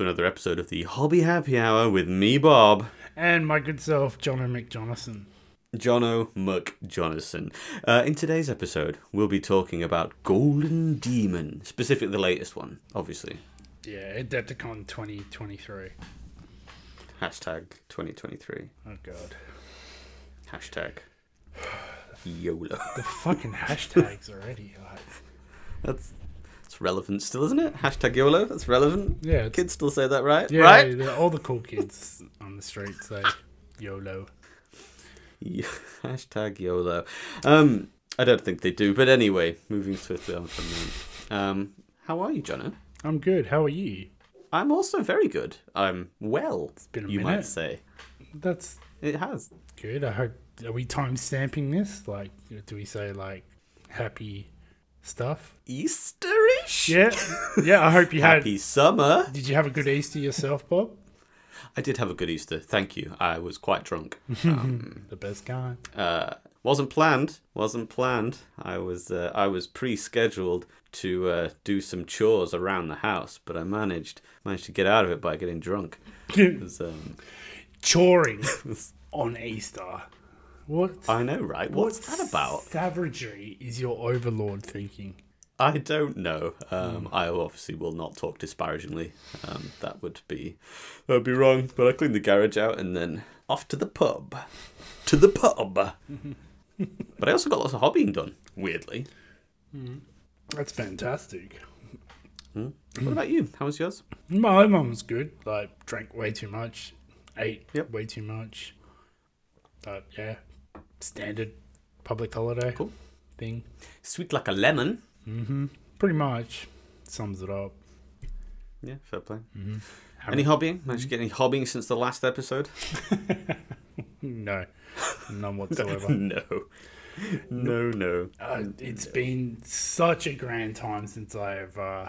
And to another episode of the Hobby Happy Hour with me, Bob, And my good self, John McJonathan. Jono McJonathan. Uh, in today's episode, we'll be talking about Golden Demon, specifically the latest one, obviously. Yeah, Adepticon 2023. Hashtag 2023. Oh, God. Hashtag YOLO. The fucking hashtags already. Like, That's that's relevant still, isn't it? Hashtag YOLO. That's relevant. yeah, Kids still say that, right? yeah Right? the- all the cool kids on the street say YOLO. Yeah, hashtag YOLO. Um, I don't think they do, but anyway, moving swiftly on from that. Um, how are you, Jono? I'm good. How are you? I'm also very good. I'm well. It's been a you might say. That's It has. good. I hope. Are we time stamping this? Like, do we say, like, happy stuff? Easterish. Yeah. Yeah, I hope you had. Happy summer. Did you have a good Easter yourself, Bob? I did have a good Easter. Thank you. I was quite drunk. Um, The best kind. uh, wasn't planned. Wasn't planned. I was. Uh, I was pre-scheduled to uh, do some chores around the house, but I managed managed to get out of it by getting drunk. It was, um, Choring on Easter. What? I know, right? What's what that about? Savagery is your overlord thinking. I don't know. Um, I obviously will not talk disparagingly. Um, that would be that would be wrong. But I cleaned the garage out and then off to the pub. To the pub. but I also got lots of hobbying done. Weirdly. That's fantastic. What about you? How was yours? My mum was good. Like, drank way too much, ate Yep. way too much. But yeah, standard public holiday Cool. thing. Sweet like a lemon. Mm-hmm. Pretty much sums it up. Yeah, fair play. How Any hobbying? Managed to get any hobbying since the last episode? No, none whatsoever. no. No, no. uh, it's been such a grand time since I've uh,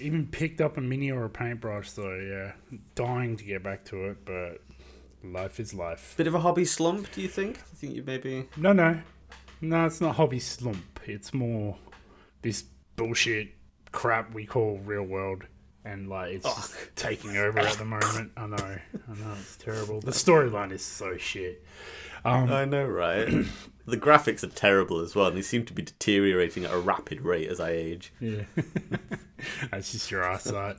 even picked up a mini or a paintbrush. So yeah, dying to get back to it, but life is life. Bit of a hobby slump, do you think? Do you think you maybe No, no, no. It's not hobby slump. It's more this bullshit crap we call real world, and like it's just taking over at the moment. I know, I know, it's terrible. The storyline is so shit. Um, I know, right? the graphics are terrible as well, and they seem to be deteriorating at a rapid rate as I age. yeah, that's just your eyesight.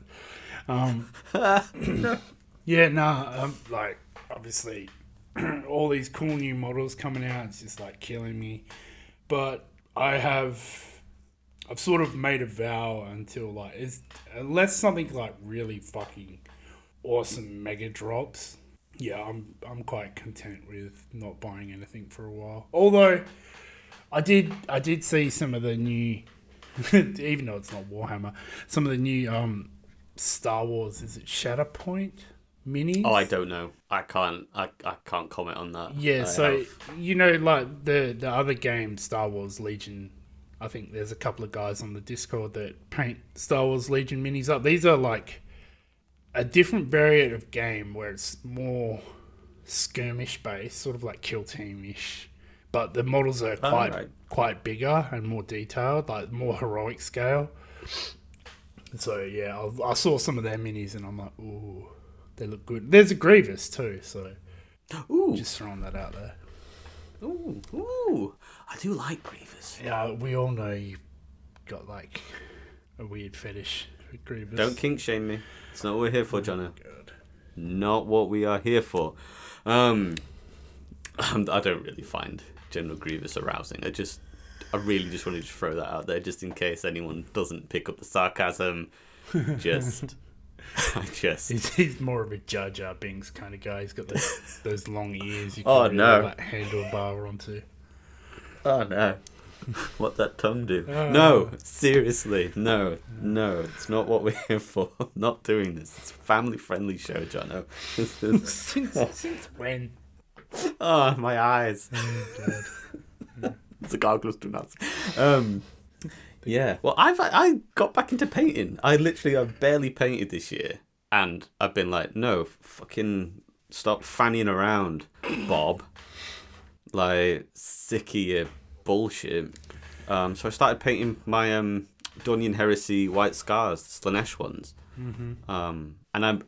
Um, yeah, nah. Um, like obviously, all these cool new models coming out. It's just like killing me. But I have. I've sort of made a vow until like it's unless something like really fucking awesome mega drops. Yeah, I'm I'm quite content with not buying anything for a while. Although I did I did see some of the new even though it's not Warhammer, some of the new um Star Wars is it Shatterpoint minis? Oh, I don't know. I can't. I, I can't comment on that. Yeah, I so have- you know, like the the other game, Star Wars Legion. I think there's a couple of guys on the Discord that paint Star Wars Legion minis up. These are like a different variant of game where it's more skirmish based, sort of like kill team ish. But the models are oh, quite right. quite bigger and more detailed, like more heroic scale. So yeah, I, I saw some of their minis and I'm like, ooh, they look good. There's a Grievous too, so ooh, just throwing that out there. ooh, ooh. I do like Grievous. Yeah, we all know you got like a weird fetish for Grievous. Don't kink shame me. It's not what we're here for, Jono. God. Not what we are here for. Um, I don't really find General Grievous arousing. I just, I really just wanted to throw that out there, just in case anyone doesn't pick up the sarcasm. Just, I just. He's, he's more of a Jar Jar Binks kind of guy. He's got those, those long ears. You can Oh, really, no. Like, handlebar onto. Oh no. What that tongue do? Oh. No, seriously, no, no. It's not what we're here for. not doing this. It's a family-friendly show, Jono. Since since when? oh, my eyes. Oh, God. the goggles do not. Um, yeah. Well, I've I got back into painting. I literally I've barely painted this year, and I've been like, no, fucking stop fanning around, Bob. Like sick of your bullshit. Um, so I started painting my um Heresy White Scars, Slaanesh ones. Mm-hmm. Um, and I'm,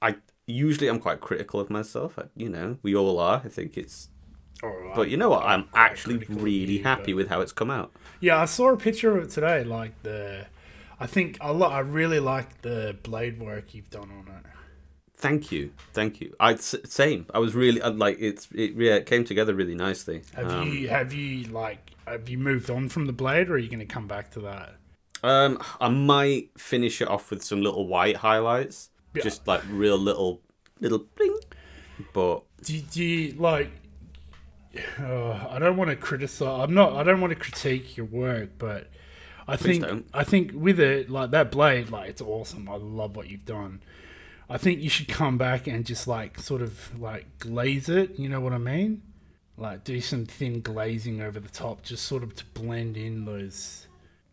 I usually I'm quite critical of myself. I- You know, we all are. I think it's, But you know what? I'm actually really you, happy but- with how it's come out. Yeah, I saw a picture of it today. Like the, I think a lot. I really like the blade work you've done on it. Thank you, thank you. I same. I was really I, like it's it. Yeah, it came together really nicely. Have Um, you have you like have you moved on from the blade, or are you going to come back to that? Um, I might finish it off with some little white highlights, Yeah. just like real little little bling. But Do, do you like? Uh, I don't want to criticize. I'm not. I don't want to critique your work, but I Please think don't. I think with it like that blade, like it's awesome. I love what you've done. I think you should come back and just like sort of like glaze it. You know what I mean? Like do some thin glazing over the top, just sort of to blend in those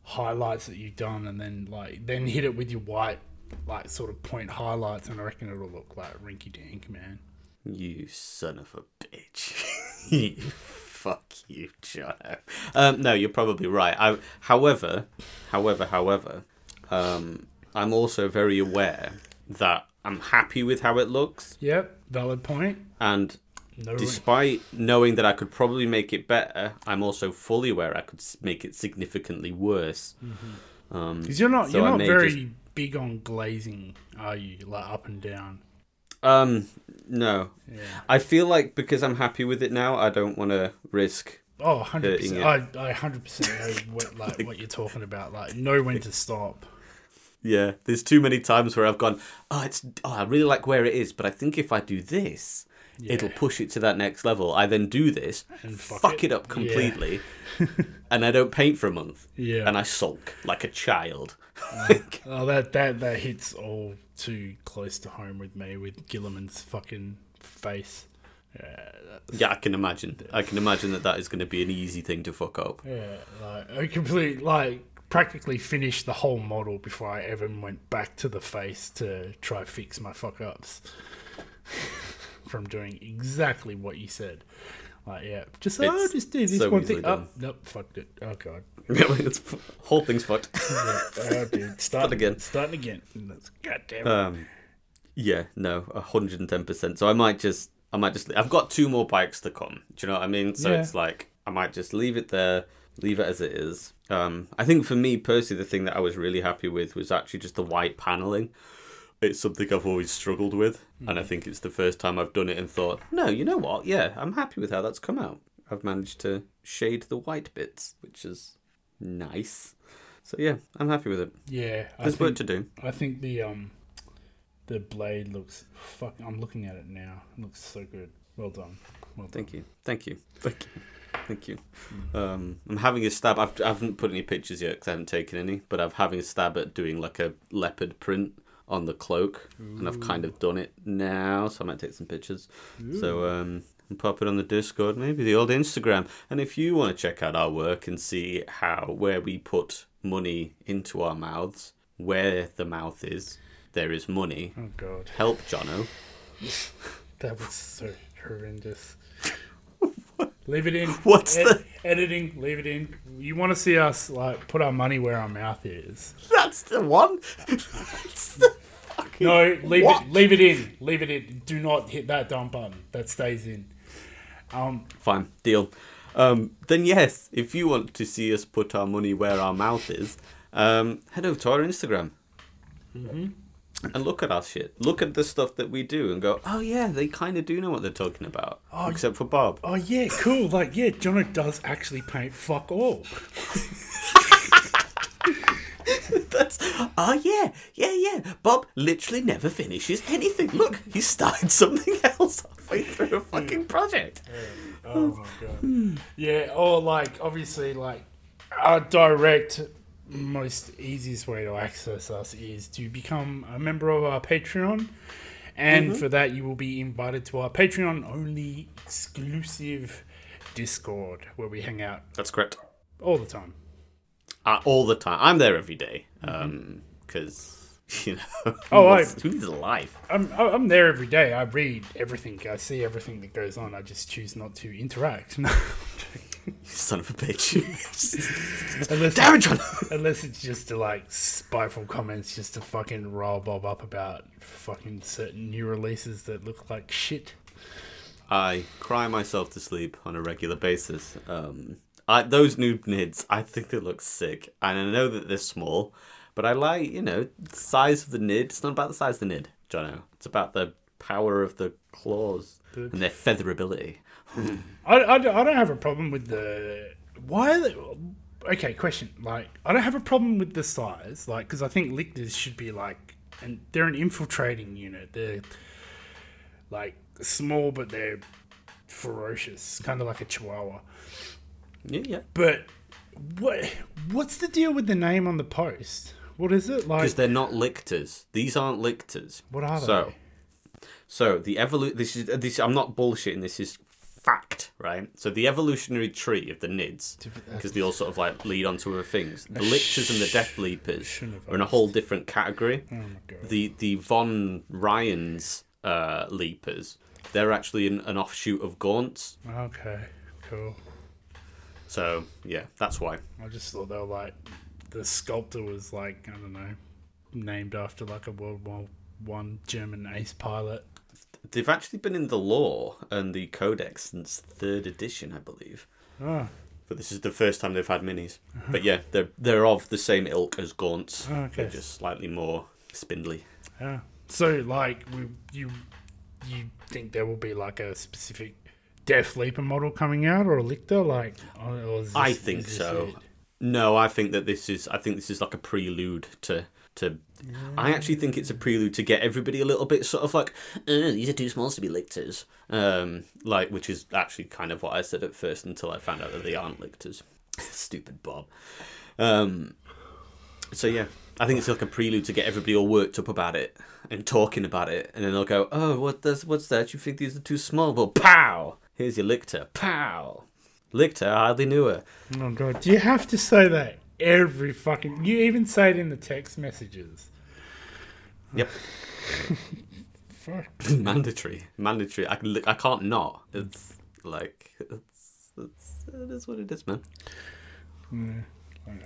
highlights that you've done, and then like then hit it with your white, like sort of point highlights, and I reckon it'll look like rinky dink, man. You son of a bitch. Fuck you, Jono. Um, no, you're probably right. I, however, however, however, um, I'm also very aware that I'm happy with how it looks, Yep, valid point. and No, despite knowing that I could probably make it better, I'm also fully aware I could make it significantly worse. Um, because you're not so you're not very just- big on glazing, are you? Like up and down. Um, no, Yeah. I feel like because I'm happy with it now, I don't want to risk. Oh, 100 Hurting percent. I I hundred percent know what like what you're talking about. Like know when to stop. Yeah, there's too many times where I've gone, oh, it's, oh, I really like where it is, but I think if I do this, it'll push it to that next level. I then do this, And fuck, fuck it. it. up Yeah. completely, and I don't paint for a month, Yeah. and I sulk like a child. Oh, that that that hits all too close to home with me with Guilliman's fucking face. Yeah, Yeah, I can imagine. I can imagine that that is going to be an easy thing to fuck up. yeah. Like I complete like practically finished the whole model before I ever went back to the face to try fix my fuck ups from doing exactly what you said. Like yeah, just oh, It's just do this so one thing. done. Oh, nope, fucked it. Oh god. it's, whole thing's fucked. Yeah, oh, dude, start again. Starting again. That's goddamn. Um, yeah, no, hundred and ten percent. So I might just, I might just. I've got two more bikes to come. Do you know what I mean? So Yeah. it's like I might just leave it there, leave it as it is. Um, I think for me personally, the thing that I was really happy with was actually just the white paneling. It's something I've always struggled with, and I think it's the first time I've done it and thought, no, you know what? Yeah, I'm happy with how that's come out. I've managed to shade the white bits, which is nice. So yeah, I'm happy with it. yeah, There's work to do. I think the um, the blade looks. Fuck, I'm looking at it now. It looks so good. Well done. Well done. Thank you. Thank you. Thank you. Thank you. Um, I'm having a stab. I've, I haven't put any pictures yet because I haven't taken any, but I'm having a stab at doing like a leopard print on the cloak, and I've kind of done it now, so I might take some pictures. So um, and pop it on the Discord, maybe the old Instagram. And if you want to check out our work and see how where we put money into our mouths, where the mouth is, there is money. Oh god, Help Jono. that was so horrendous. Leave it in. What's Ed- the- editing? Leave it in. You want to see us like put our money where our mouth is? That's the one. That's the fucking No, leave What? it. Leave it in. Leave it in. Do not hit that dump button. That stays in. Um, Fine, deal. Um, then yes, if you want to see us put our money where our mouth is, um, head over to our Instagram Mm-hmm. And look at our shit. Look at the stuff that we do and go, oh yeah, they kind of do know what they're talking about, Oh, except for Bob. Oh yeah, cool. Like yeah, Jono does actually paint fuck all. That's oh yeah, yeah, yeah. Bob literally never finishes anything. Look, he started something else halfway through a fucking project. Oh my god. Yeah, or like obviously like our direct most easiest way to access us is to become a member of our Patreon. And for that you will be invited to our Patreon only exclusive Discord where we hang out That's correct. all the time. Uh, all the time. I'm there every day. Um, because you know, Oh, I- who needs a life? I'm I'm there every day. I read everything. I see everything that goes on. I just choose not to interact. No. You son of a bitch. Unless, Damn it, John. unless it's just to like spiteful comments, just to fucking rile Bob up about fucking certain new releases that look like shit. I cry myself to sleep on a regular basis. Um, I, those new nids, I think they look sick, and I know that they're small, but I like you know the size of the nid. It's not about the size of the nid, Jono. It's about the power of the claws and their featherability. I, I, I don't have a problem with the why. Are they, okay, question. Like, I don't have a problem with the size, like, because I think lictors should be like, and they're an infiltrating unit. They're like small, but they're ferocious, kind of like a chihuahua. Yeah, yeah. But what what's the deal with the name on the post? What is it like? Because they're not lictors. These aren't lictors. What are So, they? so so the evolu- This is this. I'm not bullshitting. This is fact, right? So the evolutionary tree of the nids, because they all sort of like lead onto other things. The lictors and the death leapers are in a whole different category. Oh my god. The the von Ryan's uh, leapers, they're actually an, an offshoot of gaunts. Okay, cool. So yeah, that's why. I just thought they were like the sculptor was like I don't know, named after like a World War One German ace pilot. They've actually been in the lore and the codex since third edition, I believe. Oh, But this is the first time they've had minis. Uh-huh. But yeah, they're they're of the same ilk as gaunts. Oh, okay. They're just slightly more spindly. yeah. So like, we, you you think there will be like a specific Death Leaper model coming out or a Lictor? Like, or or I think so. it? No, I think that this is I think this is like a prelude to to I actually think it's a prelude to get everybody a little bit sort of like uh, these are too small to be lictors. Um like which is actually kind of what I said at first until I found out that they aren't lictors. Stupid Bob. Um so yeah, I think it's like a prelude to get everybody all worked up about it and talking about it, and then they'll go, "Oh, what does what's that? You think these are too small?" Well, pow! Here's your lictor. Pow! Lictor, I hardly knew her. Oh god, do you have to say that every fucking? You even say it in the text messages. Yep. Fuck. mandatory, mandatory. I can, I can't not. It's like it's, it's it is what it is, man.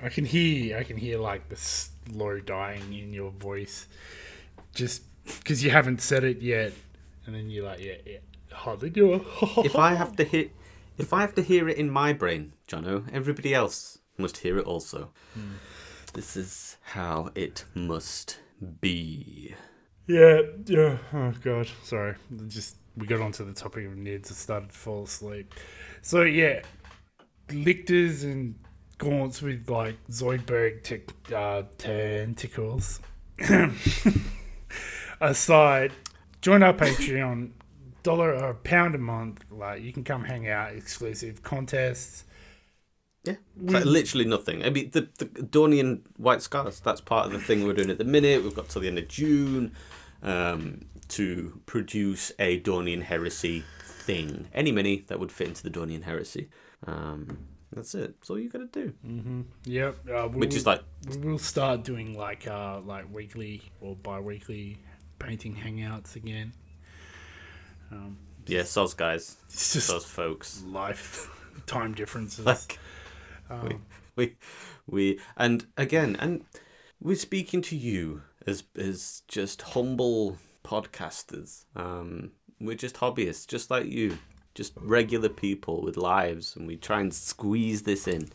I can hear, I can hear like the slow dying in your voice, just because you haven't said it yet, and then you're like, yeah, yeah, hardly do it. If I have to hit, if I have to hear it in my brain, Jono, everybody else must hear it also. This is how it must be. yeah, yeah. Oh god, sorry. Just we got onto the topic of nids. and started to fall asleep. So yeah, lictors and gaunts with like Zoidberg tic- uh, tentacles. Aside, join our Patreon. Dollar or a pound a month. Like you can come hang out, exclusive contests. Yeah, it's like literally nothing. I mean, the the Dornian White Scars. That's part of the thing we're doing at the minute. We've got till the end of June um, to produce a Dornian Heresy thing. Any mini that would fit into the Dornian Heresy. Um, that's it. That's all you got to do. Yep. Uh, we Which will, is like we will start doing like uh like weekly or bi-weekly painting hangouts again. Um, yeah, soz guys, it's soz folks. life time differences. Like Um, we, we, we, and again, and we're speaking to you as as just humble podcasters. Um, we're just hobbyists, just like you, just regular people with lives, and we try and squeeze this in.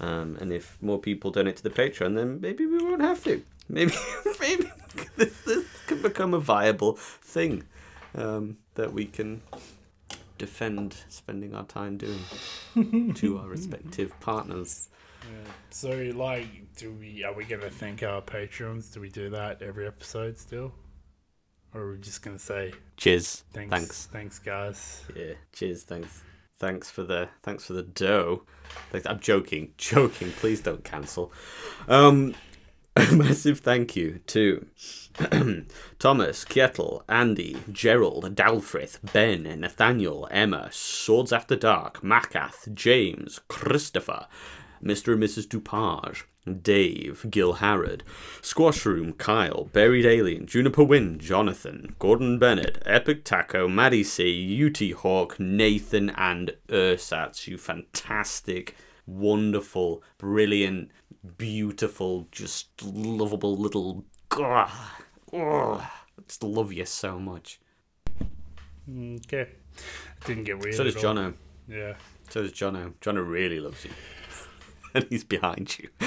Um, and if more people donate to the Patreon, then maybe we won't have to. Maybe, maybe this, this could become a viable thing um, that we can defend spending our time doing to our respective partners. yeah. So like, do we? Are we gonna thank our patrons? Do we do that every episode still? Or are we just gonna say Cheers. thanks, Thanks. thanks, guys? Yeah. Cheers. Thanks. Thanks for the thanks for the dough. I'm joking. Joking. Please don't cancel. Um, a massive thank you to Thomas, Kietel, Andy, Gerald, Dalfrith, Ben, Nathaniel, Emma, Swords After Dark, Macath, James, Christopher, Mr. and Mrs. Dupage, Dave, Gil Harrod, Squashroom, Kyle, Buried Alien, Juniper Wind, Jonathan, Gordon Bennett, Epic Taco, Maddie C, UT Hawk, Nathan, and Ursatz. you fantastic, wonderful, brilliant, beautiful, just lovable little. Ugh, I just love you so much. Okay. Didn't get weird. So does. Jono. Yeah. So does Jono. Jono really loves you. and he's behind you.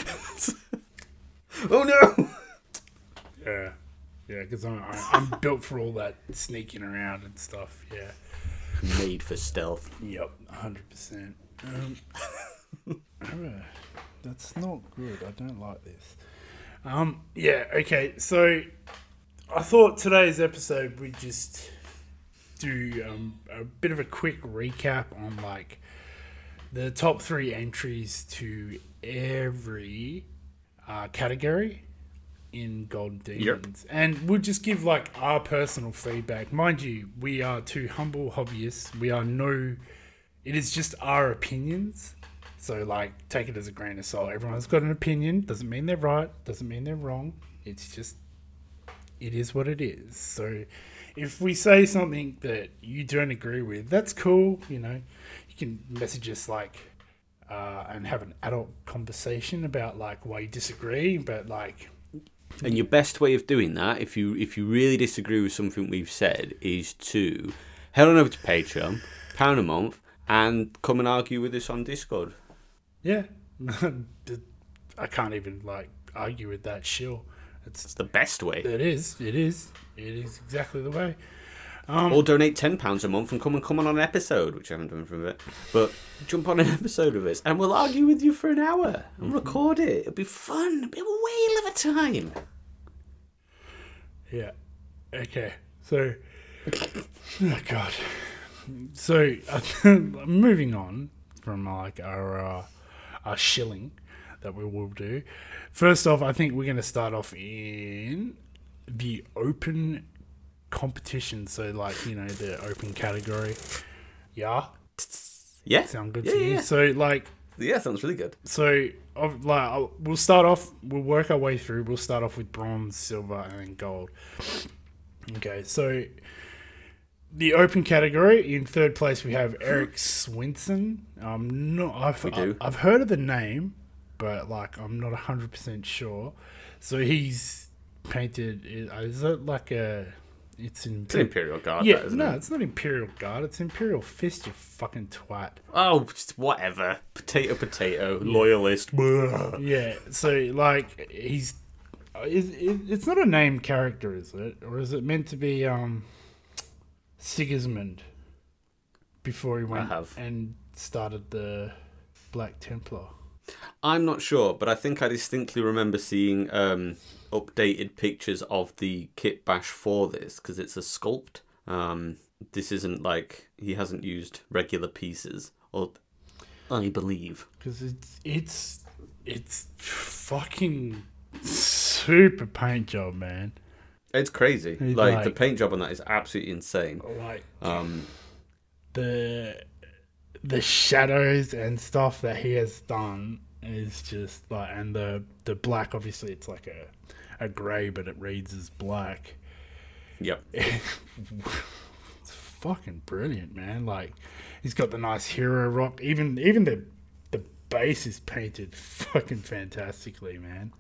oh no! Yeah. Yeah, because I'm, I'm built for all that sneaking around and stuff. Yeah. Made for stealth. Yep, hundred percent. Um, that's not good. I don't like this. Um, yeah. Okay. So, I thought today's episode we'd just do um, a bit of a quick recap on like the top three entries to every uh, category in Golden Demons, and we'll just give like our personal feedback. Mind you, we are two humble hobbyists. We are no. It is just our opinions. So like, take it as a grain of salt. Everyone's got an opinion. Doesn't mean they're right. Doesn't mean they're wrong. It's just, it is what it is. So, if we say something that you don't agree with, that's cool. You know, you can message us like uh, and have an adult conversation about like why you disagree. But like, And your best way of doing that, if you if you really disagree with something we've said, is to head on over to Patreon, pound a month, and come and argue with us on Discord. yeah, I can't even like argue with that. Shill, it's It's the best way. it is it is it is exactly the way. Or donate ten pounds a month and come and come on an episode, which I haven't done for a bit. But jump on an episode of us, and we'll argue with you for an hour and record it. It'll be fun. It'll be a whale of a time. Yeah. Okay. So, oh god. So, moving on from like our uh, our shilling that we will do. First off, I think we're going to start off in the open competition. So, like you know, the open category. Yeah, Yeah. sound good yeah, to you. yeah. So, like, Yeah, sounds really good. so like I'll- we'll start off. We'll work our way through. We'll start off with bronze, silver, and then gold. Okay, so the open category in third place we have Eric Swinson. Um, no, I've We do. I've heard of the name, but like I'm not hundred percent sure. So he's painted. Is it like a? It's in. It's an Imperial Guard, yeah, isn't no, it? it's not Imperial Guard. It's Imperial Fist. You fucking twat. Oh, whatever. Potato, potato. Loyalist. Yeah, so like he's is it, it's not a named character, is it? Or is it meant to be um Sigismund before he went and started the Black Templar? I'm not sure, but I think I distinctly remember seeing um, updated pictures of the kit bash for this because it's a sculpt. Um, this isn't like he hasn't used regular pieces, or I believe. Because it's it's it's fucking super paint job, man. It's crazy. Like, like- the paint job on that is absolutely insane. Like Um, the the shadows and stuff that he has done is just like and the the black obviously it's like a a gray but it reads as black. Yep. it's fucking brilliant man. Like he's got the nice hero rock. Even even the the base is painted fucking fantastically man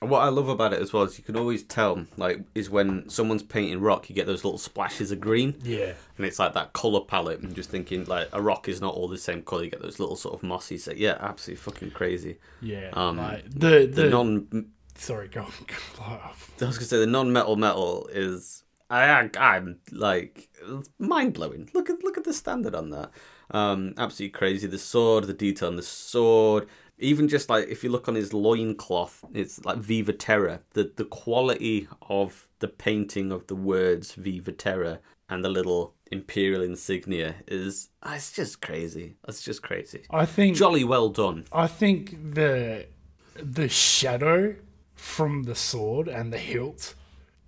what I love about it as well is you can always tell, like, is when someone's painting rock, you get those little splashes of green. yeah. And it's like that color palette and just thinking like a rock is not all the same color you get those little sort of mossy so yeah absolutely fucking crazy. Yeah Um, like the the, the non sorry go, go i was gonna say the non-metal metal is i i'm like mind-blowing. Look at look at the standard on that. Um absolutely crazy. The sword the detail on the sword even just like if you look on his loincloth it's like viva terra. The the quality of the painting of the words viva terra and the little imperial insignia is ah, it's just crazy. It's just crazy. I think jolly well done. I think the the shadow from the sword and the hilt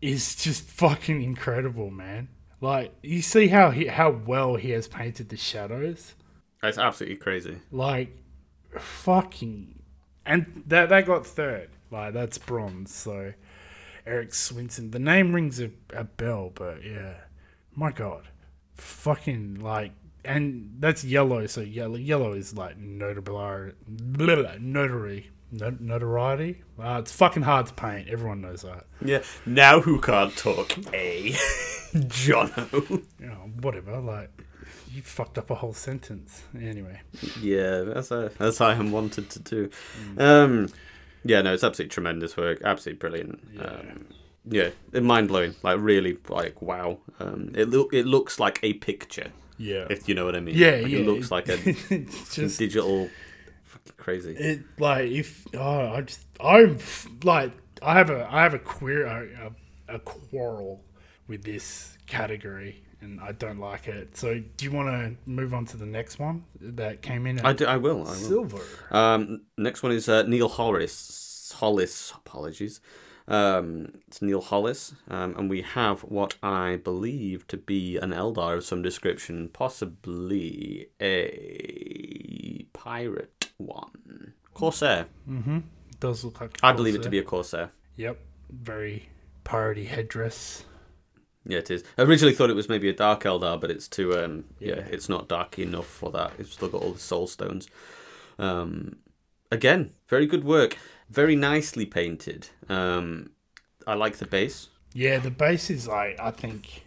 is just fucking incredible, man. Like you see how he how well he has painted the shadows. it's absolutely crazy. Like fucking and that that got third. Like that's bronze. So Eric Swinson. The name rings a, a bell, but yeah, my god, fucking like, and that's yellow. So yellow, yellow is like notable, notary, not, notoriety. Uh, it's fucking hard to paint. Everyone knows that. Yeah. Now who can't talk? A. Jono. You know, whatever. Like, you fucked up a whole sentence. Anyway. Yeah, that's a, that's I am wanted to do. Um, yeah, no, it's absolutely tremendous work. Absolutely brilliant. Yeah. Um, yeah, mind blowing. Like really, like wow. Um, it look it looks like a picture, Yeah. if you know what I mean. yeah, Like, yeah. It looks like a just digital. Fucking crazy. it like if oh I just I'm like I have a I have a queer a, a, a quarrel with this category and I don't like it. So do you want to move on to the next one that came in? I, do, I will. I will. silver. Um, next one is uh, Neil Hollis. Hollis, apologies. Um, it's Neil Hollis, um, and we have what I believe to be an Eldar of some description, possibly a pirate one, Corsair. does look like. I believe it to be a Corsair. Yep, very piratey headdress. Yeah, it is. I originally thought it was maybe a Dark Eldar, but it's too. Um, yeah. Yeah. it's not dark enough for that. It's still got all the Soul Stones. Um, again, very good work. Very nicely painted. Um, I like the base. Yeah, the base is like I think,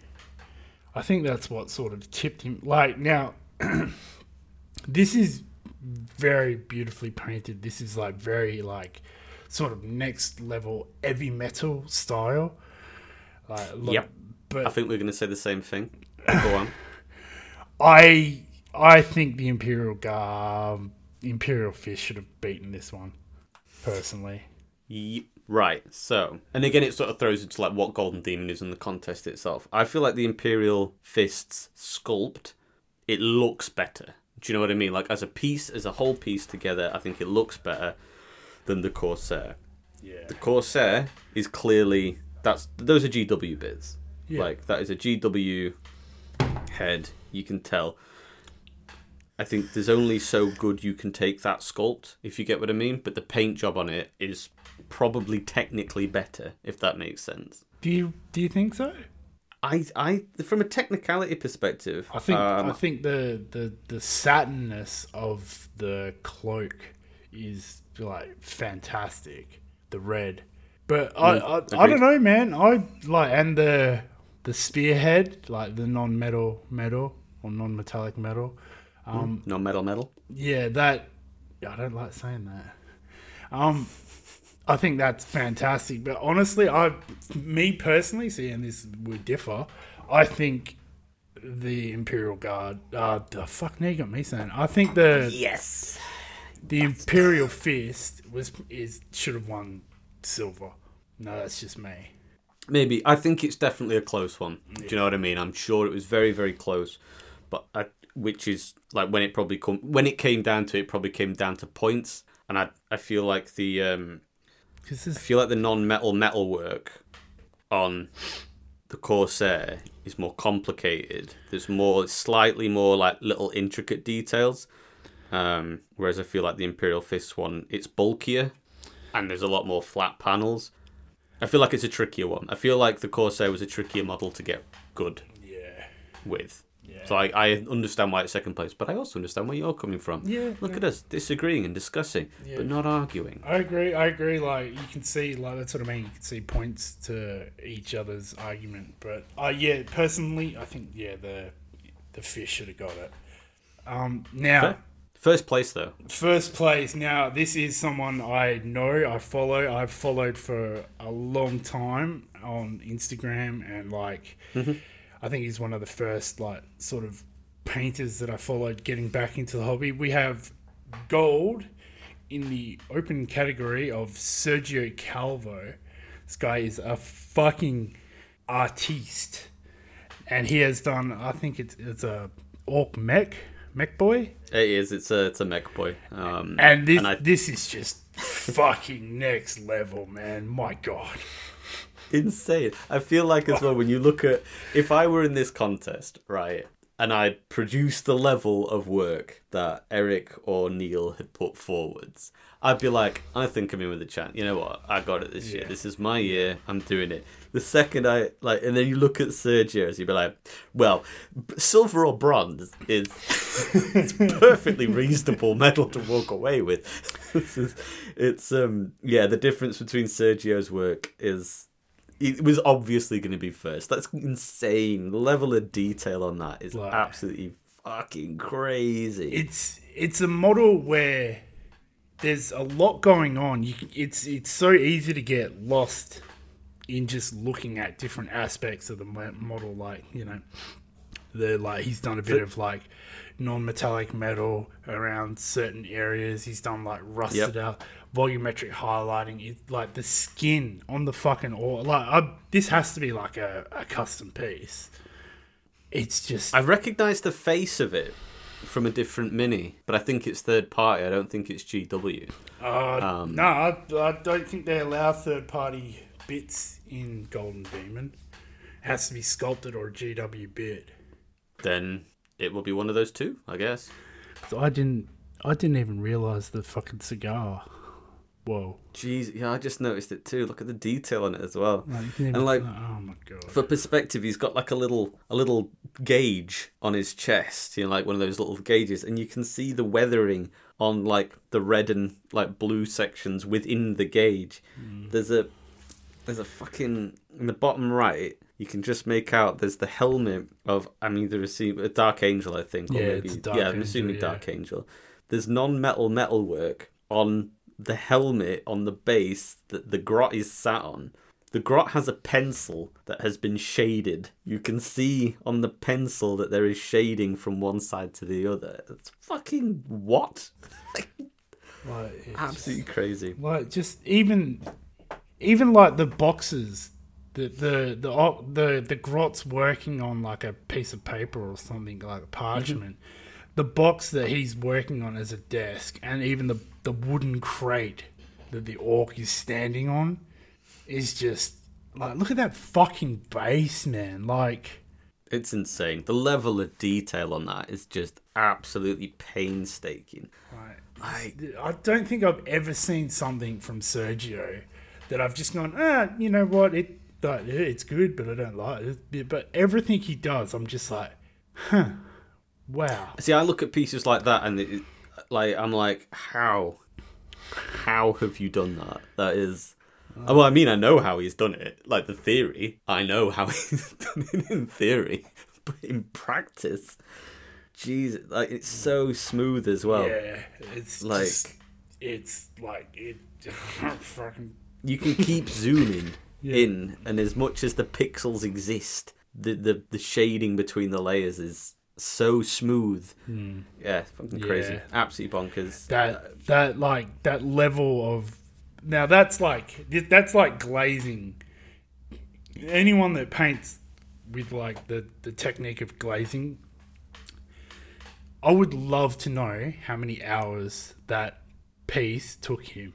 I think that's what sort of tipped him. Like now, this is very beautifully painted. This is like very like sort of next level heavy metal style. Like, Yep. But I think we're going to say the same thing. Go on. I I think the Imperial Gar Imperial Fish should have beaten this one, personally. Ye- Right. So, and again, it sort of throws into like what Golden Demon is in the contest itself. I feel like the Imperial Fists sculpt, it looks better. Do you know what I mean? Like as a piece, as a whole piece together, I think it looks better than the Corsair. Yeah. The Corsair is clearly that's those are GW bits. Yeah. Like that is a GW head. You can tell. I think there's only so good you can take that sculpt, if you get what I mean. But the paint job on it is probably technically better, if that makes sense. Do you do you think so? I, I, from a technicality perspective, I think um, I think the the the satinness of the cloak is like fantastic. The red, but I Mm, I, I don't know, man. I like and the the spearhead, like the non-metal metal or non-metallic metal. Um, no metal, metal. yeah, that I don't like saying that. Um, I think that's fantastic. But honestly, I, me personally, seeing this would differ. I think the Imperial Guard. Uh, the fuck, now you got me saying. I think the Yes. the Imperial Fist was is should have won silver. No, that's just me. Maybe. I think it's definitely a close one. Do you know what I mean? I'm sure it was very, very close. But I, which is like when it probably come when it came down to it, probably came down to points. And I, I feel like the um, Because I this, feel like the non-metal metal work on the Corsair is more complicated. There's more, slightly more like little intricate details. Um, whereas I feel like the Imperial Fist one, it's bulkier, and there's a lot more flat panels. I feel like it's a trickier one. I feel like the Corsair was a trickier model to get good yeah, with. Yeah. So I, I understand why it's second place, but I also understand where you're coming from. Yeah, Look yeah. at us disagreeing and discussing, Yeah. but not arguing. I agree. I agree. Like you can see, like that's what I mean. You can see points to each other's argument. But uh, yeah, personally, I think yeah the the fish should have got it. Um, now Fair. First place though. first place. Now this is someone I know. I follow. I've followed for a long time on Instagram and like. Mm-hmm. I think he's one of the first like sort of painters that I followed getting back into the hobby. We have gold in the open category of Sergio Calvo. This guy is a fucking artiste, and he has done. I think it's it's a orc mech mech boy, It is. It's a it's a mech boy. Um, and this I, this is just fucking next level, man. My god. insane. I feel like as well when you look at if I were in this contest, right, and I produced the level of work that Eric or Neil had put forwards, I'd be like, I think I'm in with a chance. You know what? I got it this year. This is my year. I'm doing it. The second I like, and then you look at Sergio, Sergio's, you'd be like, well, silver or bronze is it's perfectly reasonable medal to walk away with. Is- it's um yeah, the difference between Sergio's work is it was obviously going to be first. That's insane. The level of detail on that is absolutely fucking crazy. it's it's a model where there's a lot going on. You can, it's it's so easy to get lost in just looking at different aspects of the model. Like you know, the like he's done a bit of like non-metallic metal around certain areas. He's done like rusted Yep. out volumetric highlighting. It like the skin on the fucking or like I, this has to be like a, a custom piece. It's just I recognise the face of it from a different mini, but I think it's third party. I don't think it's GW. Uh, Um, no, I, I don't think they allow third party bits in Golden Demon. It has to be sculpted or a GW bit. Then it will be one of those two, I guess. So I didn't. I didn't even realize the fucking cigar. Whoa! Jeez, yeah, I just noticed it too. Look at the detail on it as well. Like, you didn't even- And like oh my god! for perspective, he's got like a little a little gauge on his chest, you know, like one of those little gauges, and you can see the weathering on like the red and like blue sections within the gauge. Hmm. There's a there's a fucking in the bottom right. You can just make out there's the helmet of I'm either assuming a Dark Angel, I think, or Yeah, maybe yeah, I'm Angel, assuming yeah. Dark Angel. There's non-metal metal work on the helmet on the base that the grot is sat on. The grot has a pencil that has been shaded. You can see on the pencil that there is shading from one side to the other. It's fucking what? Like, it's Absolutely crazy. like just even even like the boxes the the the the the grot's working on like a piece of paper or something like parchment mm-hmm. The box that he's working on as a desk and even the the wooden crate that the orc is standing on is just like look at that fucking base man like It's insane. The level of detail on that is just absolutely painstaking. Right. Like, I don't think I've ever seen something from Sergio that I've just gone, ah, you know what, it it's good, but I don't like it. But everything he does, I'm just like, huh, wow. see, I look at pieces like that and it, like I'm like, how, how have you done that? That is. Well, I mean, I know how he's done it. Like the theory, I know how he's done it in theory, but in practice, Jesus, like it's so smooth as well. yeah, it's like- just, it's like it. fucking You can keep zooming Yeah. in, and as much as the pixels exist, the the, the shading between the layers is so smooth. Yeah, fucking hmm. crazy, Yeah. absolutely bonkers. that that like that level of now that's like that's like glazing anyone that paints with like the the technique of glazing i would love to know how many hours that piece took him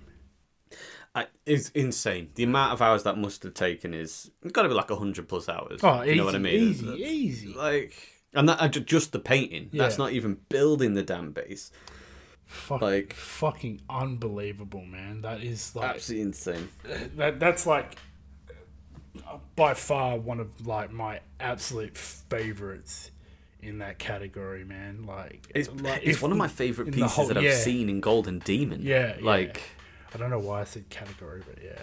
I, it's insane. The amount of hours that must have taken is it's got to be like hundred plus hours. oh you easy know what I mean? easy easy Like, and that uh, just the painting. That's not even building the damn base. Fuck, like- fucking unbelievable man that is like Absolutely insane. that that's like by far one of like my absolute favorites in that category, man. Like It's, like, it's if- one of my favorite pieces whole- that I've yeah. seen in Golden Demon. Yeah, yeah. like. I don't know why I said category, but yeah,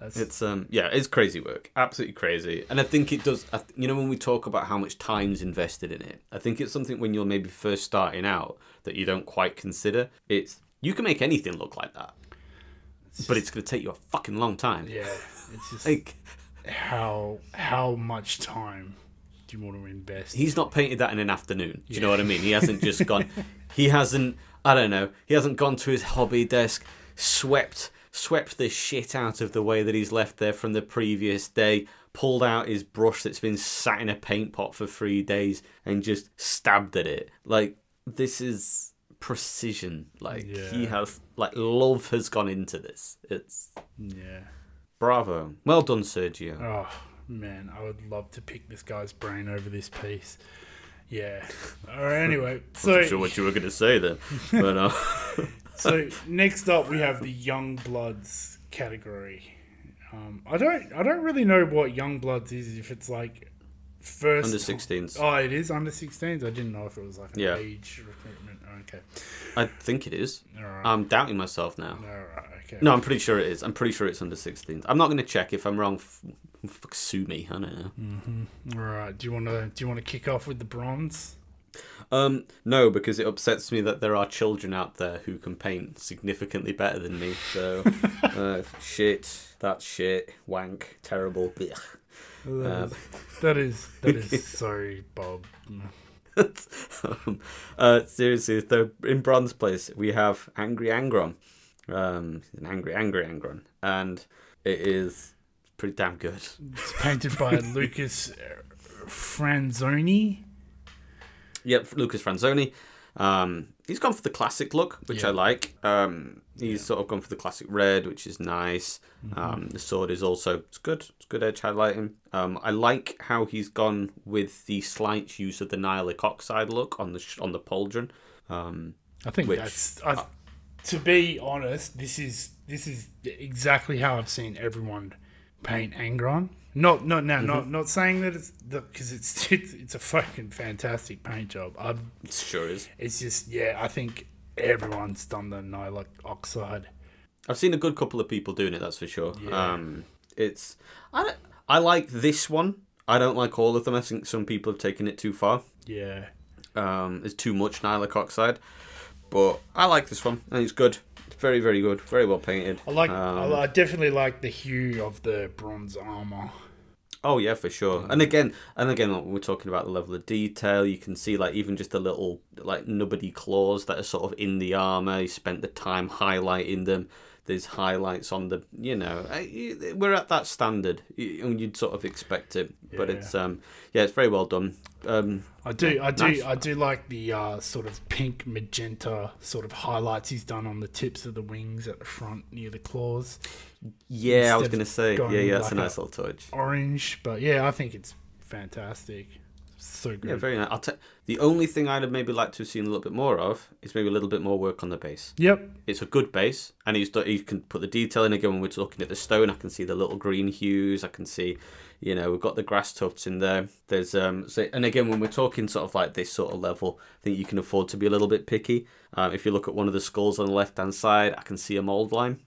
that's It's um yeah, it's crazy work, absolutely crazy, and I think it does. I th- You know, when we talk about how much time's invested in it, I think it's something when you're maybe first starting out that you don't quite consider. It's you can make anything look like that, but it's going to take you a fucking long time. yeah. It's just Like how how much time do you want to invest? he's not painted that in an afternoon. Do you know what I mean? He hasn't just gone. He hasn't. I don't know. He hasn't gone to his hobby desk, swept swept the shit out of the way that he's left there from the previous day, pulled out his brush that's been sat in a paint pot for three days, and just stabbed at it. Like this is precision. Like he has. Like love has gone into this. It's yeah. bravo. Well done, Sergio. Oh man, I would love to pick this guy's brain over this piece. Yeah. All right. Anyway, So, so not sure what you were going to say then, but uh, so next up we have the young bloods category. Um, I don't I don't really know what young bloods is. If it's like first under 16s. Oh, it is under 16s. I didn't know if it was like an Yeah. age recruitment. Okay. I think it is. Right. I'm doubting myself now. All right. Okay. No, I'm pretty sure it is. I'm pretty sure it's under 16s. I'm not going to check if I'm wrong. F- f- sue me. I don't know. All right. Do you want to do you want to kick off with the bronze? Um, no, because it upsets me that there are children out there who can paint significantly better than me. So, uh, shit, that's shit, wank, terrible. blech. Um, That is that is so Bob. um, uh, seriously, the in bronze place we have Angry Angron, um, an angry, angry Angron, and it is pretty damn good. It's painted by Lucas Franzoni. Yep, Lucas Franzoni. Um, he's gone for the classic look, which Yeah. I like. Um, he's sort of gone for the classic red, which is nice. Mm-hmm. Um, the sword is also it's good. It's good edge highlighting. Um, I like how he's gone with the slight use of the Nihilakh oxide look on the sh- on the pauldron. Um, I think Which- that's. I, to be honest, this is this is exactly how I've seen everyone paint Angron. Not not now, not Mm-hmm. not saying that it's because it's, it's it's a fucking fantastic paint job. I, it sure is. it's just yeah, I think everyone's done the Nihilakh oxide. I've seen a good couple of people doing it. That's for sure. Yeah. Um, it's I don't, I like this one. I don't like all of them. I think some people have taken it too far. Yeah, Um, there's too much Nihilakh oxide, but I like this one. and it's good. Very, very good. Very well painted. I like. Um, I, definitely like the hue of the bronze armor. Oh yeah, for sure. And again, and again, like, we're talking about the level of detail. You can see like even just the little like nubbity claws that are sort of in the armor. He spent the time highlighting them. There's highlights on the, you know, we're at that standard. And You'd sort of expect it, but Yeah. it's um, yeah, it's very well done. Um, I do, I do, Nice. I do like the uh, sort of pink magenta sort of highlights he's done on the tips of the wings at the front near the claws. yeah, I was gonna say, yeah, yeah, that's like a- nice little touch. Orange, but yeah, I think it's fantastic. So good. Yeah, very nice. I'll t- the only thing I'd have maybe liked to have seen a little bit more of is maybe a little bit more work on the base. Yep. It's a good base, and he's do- he can put the detail in again. When we're looking at the stone, I can see the little green hues. I can see, you know, we've got the grass tufts in there. There's um, so, and again when we're talking sort of like this sort of level, I think you can afford to be a little bit picky. Um, if you look at one of the skulls on the left hand side, I can see a mold line.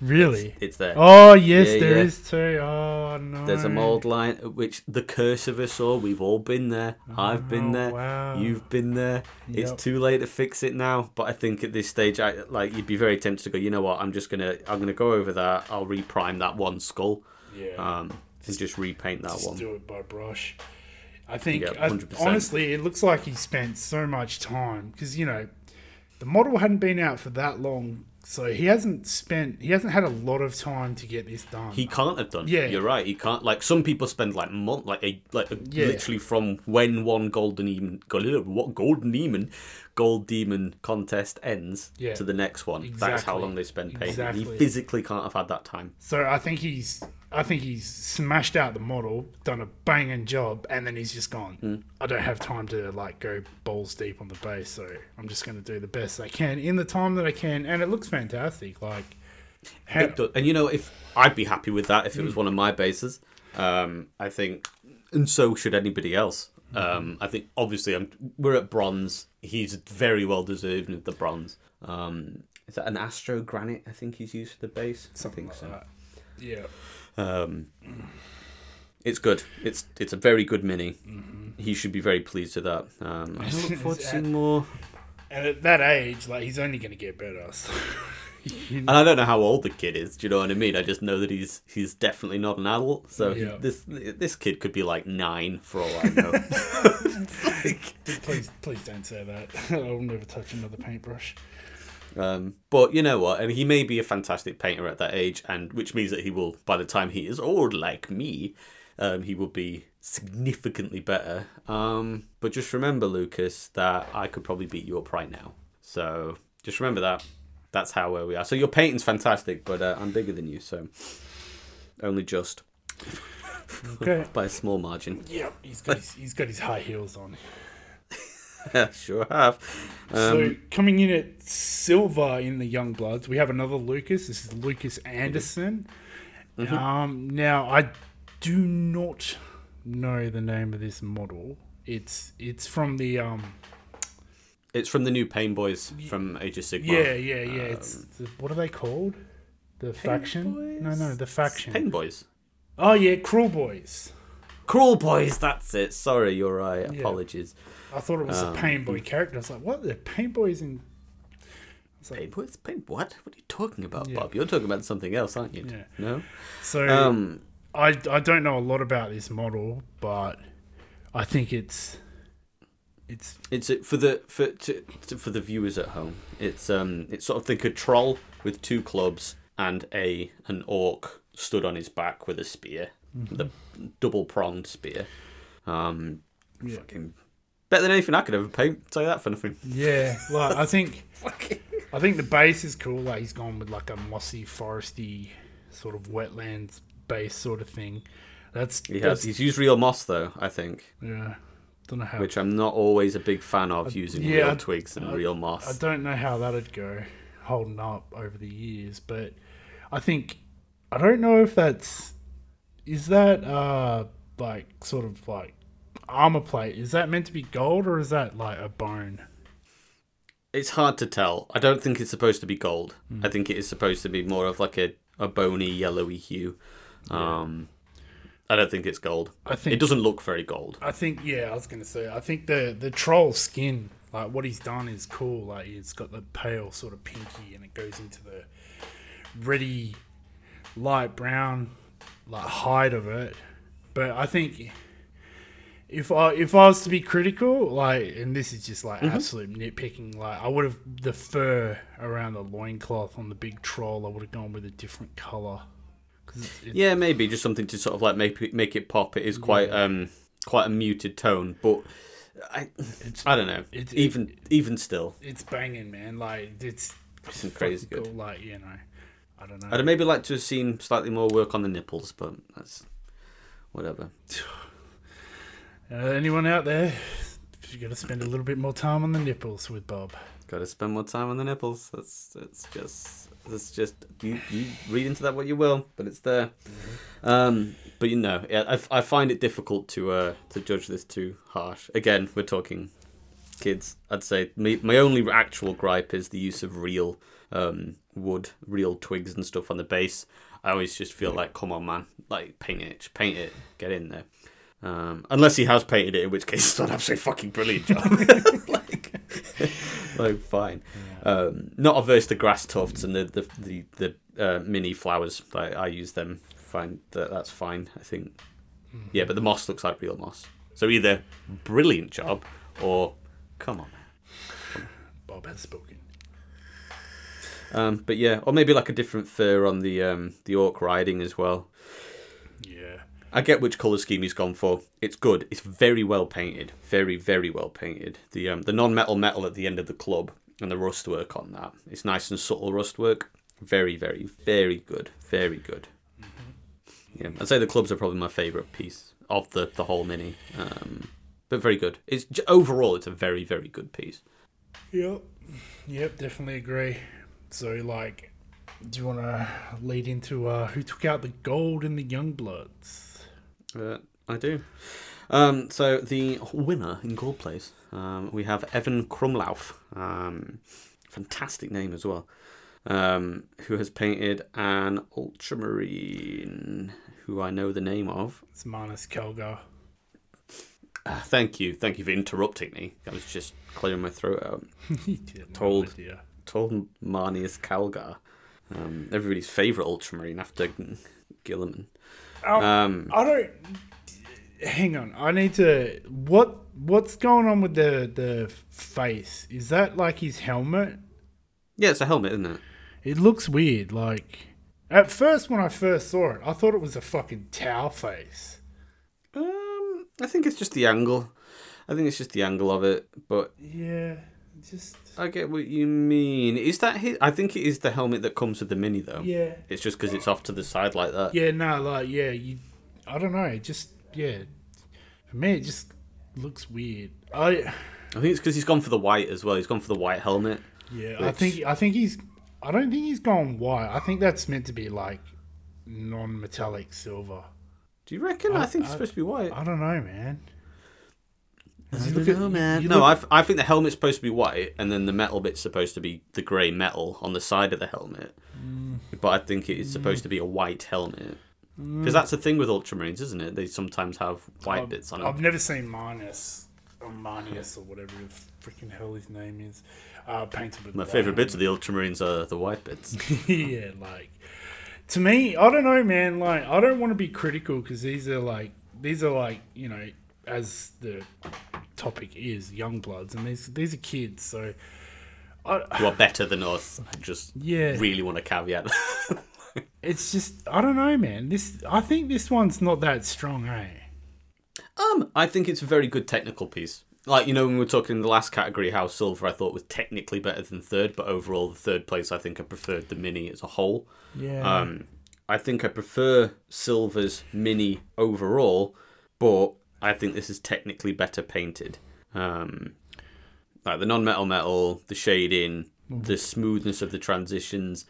Really. It's there. Oh yes, Yeah, there yeah. is too. Oh no. There's a mold line, which the curse of us all. We've all been there. I've been Oh, there. wow. You've been there. It's too late to fix it now. But I think at this stage, I like you'd be very tempted to go. You know what? I'm just gonna I'm gonna go over that. I'll reprime that one skull. Yeah. Um, and just repaint that Just one. do it by brush. I think, Yeah, I- 100%. honestly, it looks like he spent so much time because you know the model hadn't been out for that long, so he hasn't spent, he hasn't had a lot of time to get this done. He can't have done. Yeah. you're right. He can't. Like some people spend like month, like a like a, Yeah. literally from when one golden demon, what golden demon, gold demon contest ends Yeah. to the next one. That's how long they spend painting. He physically can't have had that time. so I think he's, I think he's smashed out the model, done a banging job, and then he's just gone. Hmm. I don't have time to like go balls deep on the base, so I'm just going to do the best I can in the time that I can, and it looks fantastic. Like, how, It does- and you know, if I'd be happy with that if it was one of my bases. Um, I think, and so should anybody else. Um, I think obviously I'm, we're at bronze. He's very well deserving of the bronze. Um, is that an Astrogranite? I think he's used for the base. I think so. uh, yeah. Um, it's good. It's it's a very good mini. Mm-hmm. He should be very pleased with that. Um, I look forward to seeing more. And at that age, like he's only going to get better. So, you And I don't know how old the kid is. Do you know what I mean? I just know that he's he's definitely not an adult. So he- Yeah. this this kid could be like nine for all I know. Like, please, please don't say that. I'll never touch another paintbrush. Um, but you know what? And he may be a fantastic painter at that age, and which means that he will, by the time he is old like me, um, he will be significantly better. Um, but just remember, Lucas, that I could probably beat you up right now. So just remember that. That's how where we are. So your painting's fantastic, but uh, I'm bigger than you, so only just. Okay. by a small margin. Yep, he's got his, he's got his high heels on. sure have. so Um, coming in at silver in the young bloods, we have another Lucas. This is Lucas Anderson. Mm-hmm. Um, now I do not know the name of this model. It's it's from the um it's from the new Pain Boys from Age of Sigmar. yeah yeah yeah. it's the, what are they called? The faction? Boys? No no the faction. Pain Boys. Oh yeah, Kruleboyz. Cruel Boys, that's it. Sorry, you're right. Yeah. I thought it was Um, a Pain Boy character. I was like, what? The Pain Boys in Pain Boys? Pain What? What are you talking about, Yeah. Bob? You're talking about something else, aren't you? Yeah. No? so. Um, I, I don't know a lot about this model, but I think it's it's it's for the for to, to, for the viewers at home. It's um it's sort of think a troll with two clubs and a an orc stood on his back with a spear, the double pronged spear. Um, Yeah. fucking better than anything I could ever paint. Tell you that for nothing. yeah. Like I think I think the base is cool. Like he's gone with like a mossy, foresty sort of wetlands base sort of thing. That's He that's has he's used real moss though. I think, yeah. Don't know how. which I'm not always a big fan of using yeah, real I- twigs and I- real moss. I don't know how that'd go, holding up over the years, but I think I don't know if that's is that uh like sort of like armor plate. Is that meant to be gold or is that like a bone? It's hard to tell. I don't think it's supposed to be gold. Hmm. I think it is supposed to be more of like a, a bony yellowy hue. Um, I don't think it's gold. I think It doesn't look very gold. I think yeah, I was gonna say I think the the troll skin, like what he's done is cool. Like it's got the pale sort of pinky and it goes into the reddy light brown like hide of it. But I think if I if I was to be critical, like and this is just like absolute nitpicking, like I would have the fur around the loincloth on the big troll, I would have gone with a different colour. Cause it, Yeah, maybe just something to sort of like make it, make it pop. It is quite um quite a muted tone, but I it's I don't know. It's- even even still, it's banging, man. Like it's Some crazy good. Cool. Like you know, I don't know. I'd maybe like to have seen slightly more work on the nipples, but that's whatever. Uh, anyone out there? You got to spend a little bit more time on the nipples with Bob. Got to spend more time on the nipples. That's that's just that's just you you read into that what you will, but it's there. Um, but you know, yeah, I, I find it difficult to uh to judge this too harsh. Again, we're talking kids. I'd say me, my only actual gripe is the use of real um wood, real twigs and stuff on the base. I always just feel like, come on, man, like paint it, paint it, get in there. Um, unless he has painted it, in which case it's not absolutely fucking brilliant job. like, like fine. Um, not averse to grass tufts and the the the, the uh, mini flowers. Like I use them. Fine, that that's fine. I think. Yeah, but the moss looks like real moss. So either brilliant job or come on. Bob has spoken. Um, but yeah, or maybe like a different fur on the um, the orc riding as well. I get which color scheme he's gone for. It's good. It's very well painted. Very, very well painted. The um, the non-metal metal at the end of the club and the rust work on that. It's nice and subtle rust work. Very, very, very good. Very good. Yeah, I'd say the clubs are probably my favorite piece of the the whole mini. Um, but very good. It's overall it's a very, very good piece. Yep. Yep. Definitely agree. So, like, do you want to lead into uh, who took out the gold in the young bloods? Uh, I do. Um, so the winner in gold place, um, we have Evan Krumlauf. Um, fantastic name as well. Um, who has painted an ultramarine, who I know the name of. It's Manus Kelgar. Uh, thank you, thank you for interrupting me. I was just clearing my throat out. Told. Yeah. Told Marneus Calgar, um, everybody's favourite ultramarine after Guilliman. Um, Um, I don't. Hang on. I need to. What What's going on with the the face? Is that like his helmet? yeah, it's a helmet, isn't it? It looks weird. Like at first, when I first saw it, I thought it was a fucking towel face. Um, I think it's just the angle. I think it's just the angle of it, but Yeah, just I get what you mean. Is that his? I think it is the helmet that comes with the mini though. yeah, It's just because it's off to the side like that. yeah. No, like yeah, you. I don't know. It just yeah, for me it just looks weird. I I think it's because he's gone for the white as well. He's gone for the white helmet. yeah, I think I think he's. I don't think he's gone white. I think that's meant to be like non-metallic silver. Do you reckon? I, I- think it's I- supposed to be white. I don't know, man. I don't know, man. you No, I, I think the helmet's supposed to be white, and then the metal bit's supposed to be the grey metal on the side of the helmet. Mm. But I think it's supposed to be a white helmet. Because that's the thing with Ultramarines, isn't it? They sometimes have white I've, bits on it. I've never seen Minus or Manius or whatever the freaking hell his name is. Uh, painted with My favourite bits of the Ultramarines are the white bits. yeah, like to me, I don't know, man. Like, I don't want to be critical because these are like these are like you know, as the topic is, young bloods, and these these are kids. So, I, who are better than us. I just yeah, really want to caveat. it's just I don't know, man. This I think this one's not that strong, eh? um, I think it's a very good technical piece. Like you know, when we were talking in the last category, how silver I thought was technically better than third, but overall the third place I think I preferred the mini as a whole. Yeah. Um, I think I prefer Silver's Mini overall, but I think this is technically better painted. Um, like the non-metal metal, the shading, the smoothness of the transitions.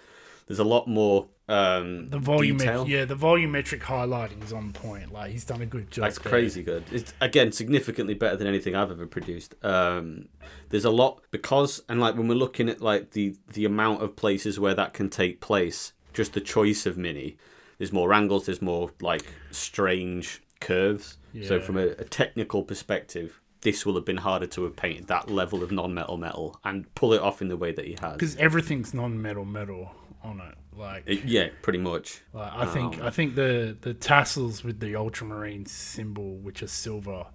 There's a lot more um, the volume, yeah, the volumetric highlighting is on point. Like he's done a good job. That's there. crazy good. It's again significantly better than anything I've ever produced. Um, there's a lot because and like when we're looking at like the the amount of places where that can take place, just the choice of mini. There's more angles. There's more like strange curves. So from a, a technical perspective, this will have been harder to have painted that level of non-metal metal and pull it off in the way that he has. because everything's non-metal metal on it. Like, It- yeah, pretty much. like I think Um, I think the the tassels with the ultramarine symbol, which is silver,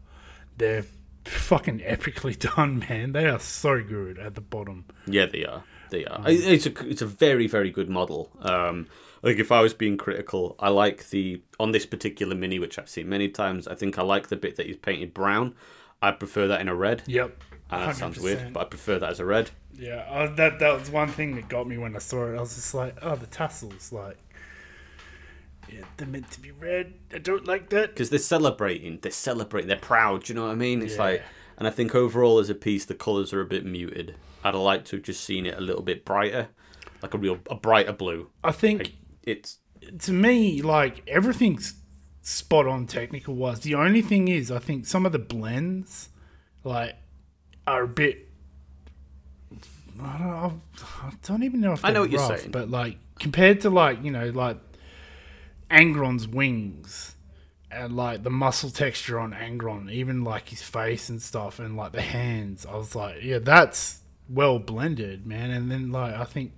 they're fucking epically done, man. They are so good at the bottom. Yeah, they are. They are. It- It's a it's a very very good model. Um, like if I was being critical, I like the on this particular mini, which I've seen many times. I think I like the bit that he's painted brown. I prefer that in a red. Yep. And that sounds weird, but I prefer that as a red. Yeah, uh, that that was one thing that got me when I saw it. I was just like, oh, the tassels, like, yeah, they're meant to be red. I don't like that. because they're celebrating. They're celebrating. They're proud. Do you know what I mean? It's Yeah. like, and I think overall as a piece, the colors are a bit muted. I'd have liked to have just seen it a little bit brighter, like a real a brighter blue. I think It's to me, like everything's spot on technical wise. The only thing is, I think some of the blends, like, are a bit. I don't, I don't even know if I know what you're saying. but like compared to like you know like Angron's wings and like the muscle texture on Angron, even like his face and stuff, and like the hands, I was like, yeah, that's well blended, man. And then like I think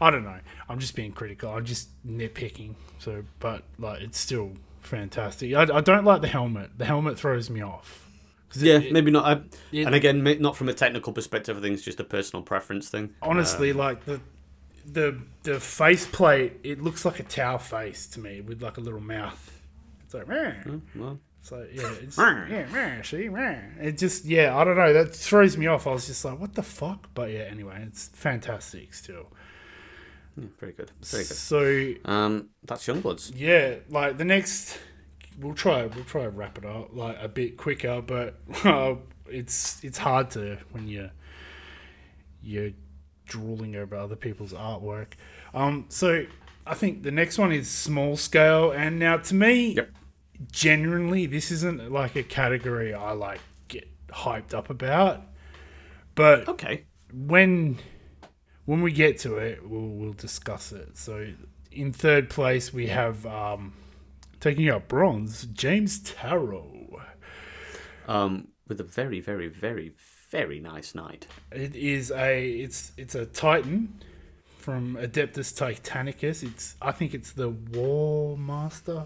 I don't know. I'm just being critical. I'm just nitpicking. So, but like, it's still fantastic. I, I don't like the helmet. The helmet throws me off. yeah, it- maybe not. I, it- and again, not from a technical perspective. I think it's just a personal preference thing. honestly, um, like the the the face plate, it looks like a towel face to me with like a little mouth. It's like, meh. Oh, well, So yeah, it's yeah, meh, see, meh. It just yeah, I don't know. That throws me off. I was just like, what the fuck? But yeah, anyway, it's fantastic still. Yeah, very good. Very good. So Um, that's Youngbloods. Yeah, like the next, we'll try. We'll try to wrap it up like a bit quicker, but uh, it's it's hard to when you you're drooling over other people's artwork. Um, so I think the next one is small scale, and now to me, Yep. genuinely, this isn't like a category I like get hyped up about, but Okay. when when we get to it, we'll we'll discuss it. So in third place we have um, taking out bronze, James Tarrow. Um, with a very, very, very, very nice night. It is a it's it's a Titan from Adeptus Titanicus. It's I think it's the War Master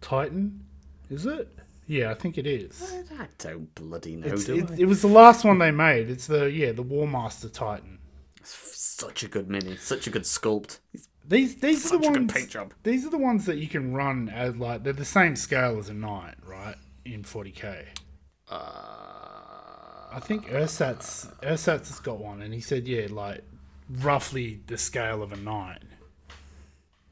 Titan. Is it? Yeah, I think it is. I don't bloody know, It's, do it, I? it was the last one they made. It's the yeah the War Master Titan. Such a good mini. Such a good sculpt. It's These these are such the a ones. paint job. These are the ones that you can run as like they're the same scale as a knight, right? In 40k. Uh, I think Ursat's Ursat's has got one, and he said, yeah, like roughly the scale of a knight.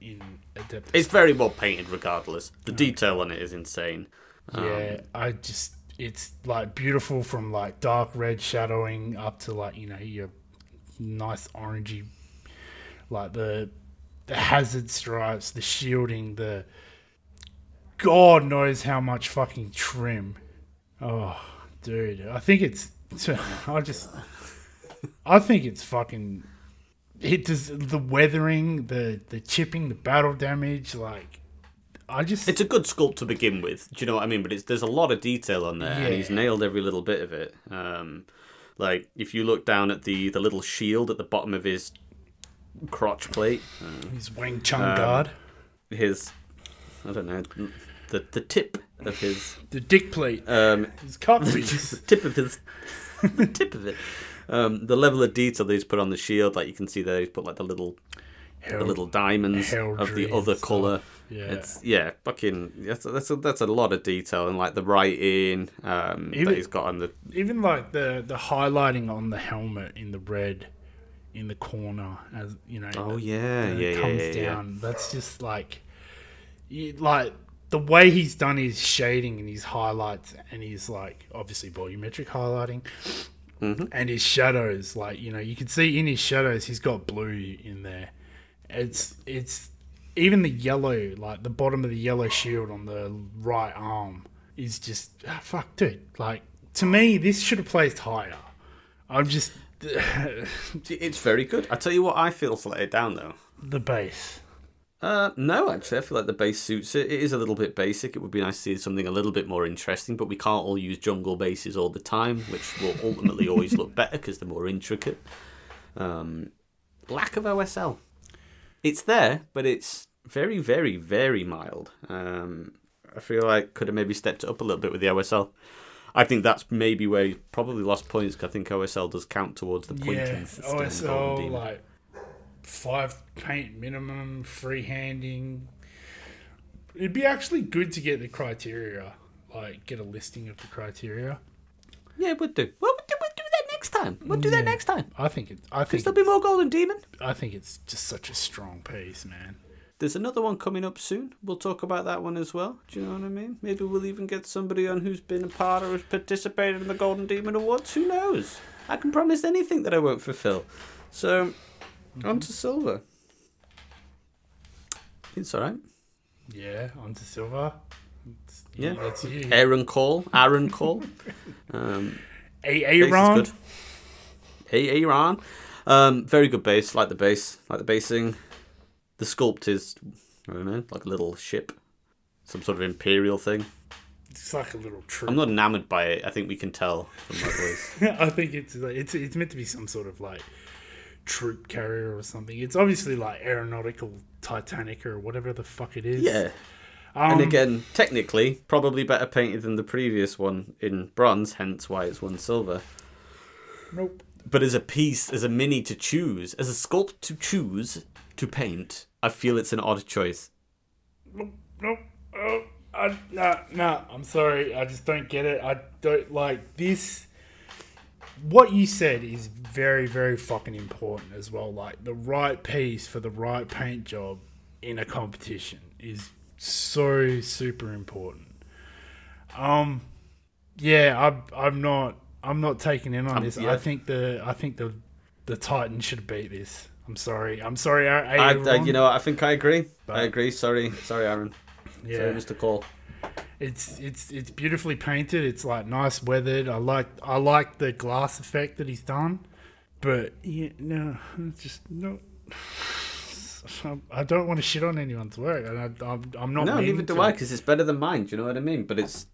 in Adeptus. It's very well painted, regardless. The detail on it is insane. Um, yeah, I just it's like beautiful from like dark red shadowing up to like you know your nice orangey, like the the hazard stripes, the shielding, the God knows how much fucking trim. Oh, dude, I think it's. I just. I think it's fucking. It does the weathering, the the chipping, the battle damage. Like, I just. It's a good sculpt to begin with. Do you know what I mean? But it's there's a lot of detail on there, and he's nailed every little bit of it. Um, like if you look down at the the little shield at the bottom of his crotch plate, uh, his Wang Chung Um, guard, his I don't know the the tip of his the dick plate, um, his cup the tip of his the tip of it. Um, the level of detail that he's put on the shield, like you can see there, he's put like the little the little diamonds of the other color. Yeah. It's yeah, fucking that's that's a, that's a lot of detail and like the writing um, Even- that he's got on the even like the the highlighting on the helmet in the red in the corner as you know oh the- yeah that yeah yeah comes yeah, yeah. down that's just like you, like the way he's done his shading and his highlights and his like obviously volumetric highlighting Mhm. and his shadows like you know you can see in his shadows he's got blue in there it's it's even the yellow like the bottom of the yellow shield on the right arm is just ah, fuck dude like to me this should have placed higher i'm just It's very good. I tell you what, I feel to let it down though. the base Uh, no, actually, I feel like the base suits it. It is a little bit basic. It would be nice to see something a little bit more interesting, but we can't all use jungle bases all the time, which will ultimately always look better because they're more intricate. Um, lack of OSL. It's there, but it's very, very, very mild. Um, I feel like could have maybe stepped it up a little bit with the OSL. I think that's maybe where he probably lost points. 'cause I think OSL does count towards the pointing yeah osl like five paint minimum freehanding it'd be actually good to get the criteria like get a listing of the criteria Yeah. Well, we'll do, we'll next time. We'll do that next time. i think it i Because think there'll be more Golden Demon. I think it's just such a strong piece, man. There's another one coming up soon. We'll talk about that one as well. Do you know what I mean? Maybe we'll even get somebody on who's been a part or has participated in the Golden Demon Awards. Who knows? I can promise anything that I won't fulfill. So, on to Silver. It's alright. Yeah, onto silver. It's, Yeah. that's you. Aaron Call. Aaron Call. Um, A Bass is Aaron. Aaron. Um, very good base. Like the base. Like the basing. The sculpt is, I don't know, like a little ship. Some sort of imperial thing. It's like a little troop. I'm not enamored by it. I think we can tell from my voice. I think it's like, it's it's meant to be some sort of like troop carrier or something. It's obviously like aeronautical Titanic or whatever the fuck it is. yeah. Um, And again, technically, probably better painted than the previous one in bronze, hence why it's won silver. nope. But as a piece, as a mini to choose, as a sculpt to choose to paint, I feel it's an odd choice. Nope. Nope. Oh, I, nah, nah. I'm sorry. I just don't get it. I don't like this. What you said is very, very fucking important as well. Like the right piece for the right paint job in a competition is so super important. Um, yeah, I'm, I'm not, I'm not taking in on Um, this. yeah. I think the, I think the, the Titan should beat this. I'm sorry. I'm sorry. A- I, I, Aaron. you know, I think I agree. But- I agree. Sorry, sorry, Aaron. yeah. Sorry, Mr. Cole. It's it's it's beautifully painted. It's like nice weathered. I like I like the glass effect that he's done, but yeah, no, it's just no. I don't want to shit on anyone's work, and I, I'm I'm not. No, neither do to. I, because it's better than mine. Do you know what I mean? But it's,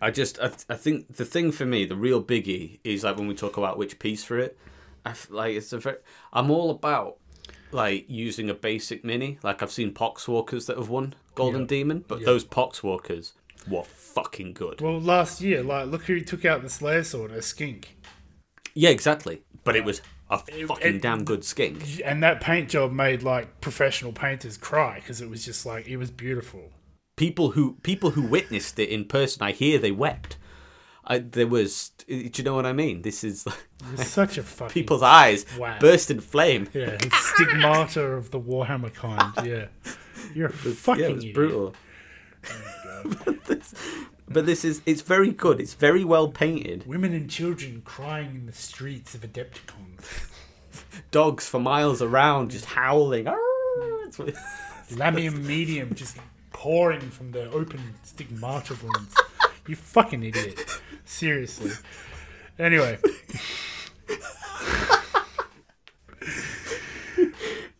I just, I, I think the thing for me, the real biggie, is like when we talk about which piece for it. I f- like it's a very, I'm all about like using a basic mini. Like I've seen Poxwalkers that have won Golden Yeah. Demon, but Yeah. those Poxwalkers were fucking good. Well, last year, like, look who took out the Slayer sword, a skink, Yeah, exactly. But it was a fucking it- damn good skink. and that paint job made like professional painters cry because it was just like it was beautiful. people who people who witnessed it in person i hear they wept I there was. Do you know what I mean? This is like such a fucking people's eyes Wow. burst in flame. Yeah, stigmata of the Warhammer kind. Yeah, you're fucking yeah, it was idiot. brutal. Oh but, this, but this is it's very good. It's very well painted. Women and children crying in the streets of Adepticons. Dogs for miles around just howling. Lahmian medium just pouring from the open stigmata wounds. You fucking idiot. Seriously. Anyway.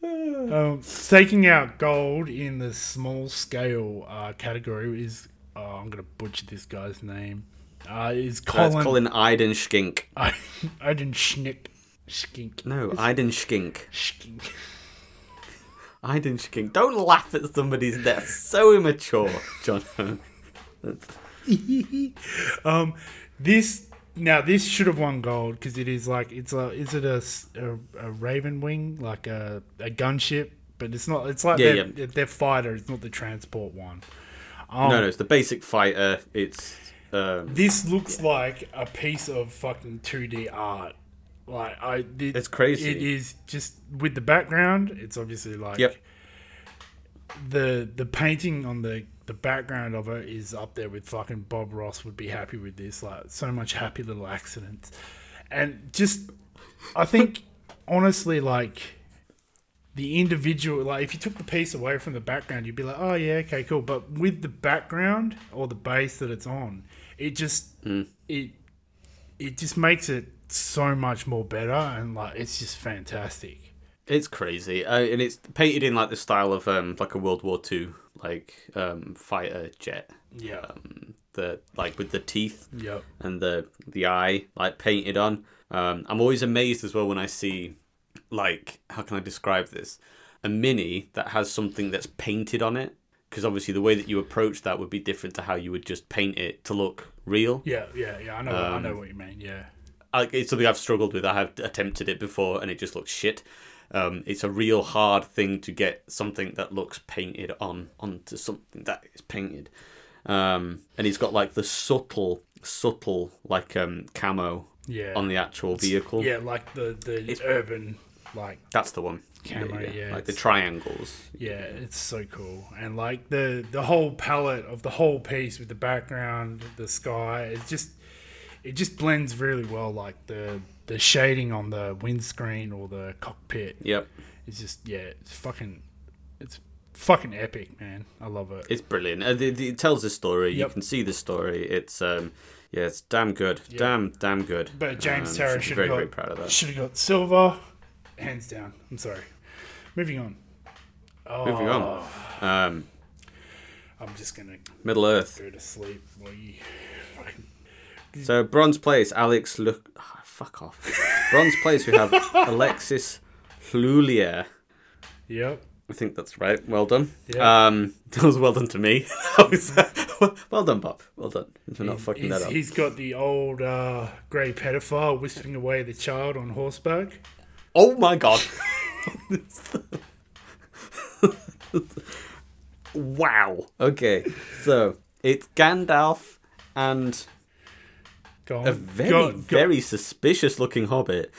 um, taking out gold in the small scale uh, category is oh, I'm gonna butcher this guy's name. Uh, is Colin Colin Iden Skink. I, I didn't schnick skink No, Iden Skink. skink. Iden Skink. Don't laugh at somebody's death. So immature, John. um, this now this should have won gold because it is like it's a is it a, a, a Ravenwing like a, a gunship, but it's not. It's like Yeah, their, yeah. their fighter. It's not the transport one. Um, no, no, it's the basic fighter. It's um, This looks like a piece of fucking two D art. Like I, it, It's crazy. It is just with the background. It's obviously like Yep. the the painting on the the background of it is up there with fucking Bob Ross would be happy with this. Like so much happy little accidents, and just I think honestly like the individual like if you took the piece away from the background you'd be like oh yeah okay cool. But with the background or the base that it's on it just it it just makes it so much more better and like it's just fantastic. It's crazy, uh, and it's painted in like the style of um like a World War Two like um fighter jet. yeah. Um, the like with the teeth yep. and the the eye like painted on. Um, I'm always amazed as well when I see like how can I describe this a mini that has something that's painted on it because obviously the way that you approach that would be different to how you would just paint it to look real. yeah yeah yeah i know i Um, know what you mean yeah like it's something I've struggled with. I have attempted it before, and it just looks shit. Um, it's a real hard thing to get something that looks painted on onto something that is painted. Um, and he's got like the subtle, subtle like um, camo yeah on the actual vehicle. yeah like the the urban like That's the one. camera. yeah, like the triangles. Yeah, it's so cool, and like the the whole palette of the whole piece with the background, the sky, it just it just blends really well. Like the the shading on the windscreen or the cockpit, Yep, it's just yeah, it's fucking it's fucking epic, man. I love it. it's brilliant. Uh, it, it tells a story. You can see the story. It's um, yeah, it's damn good. Damn, damn good. But James Um, Terra should be should very, have got proud of that. should have got silver, hands down. I'm sorry. Moving on. Oh, Moving on. Um, I'm just gonna Middle Earth. go to sleep while So bronze place, Alex. Look, ah, fuck off. Bronze place, we have Alexis Hlulier. Yep. I think that's right. Well done. Yeah. Um, that was well done to me. Uh, well done, Bob. Well done for not fucking he's, that up. he's got the old uh, grey pedophile whispering away the child on horseback. Oh my god. wow. Okay, so it's Gandalf and Go a very, Go- go- very suspicious looking hobbit.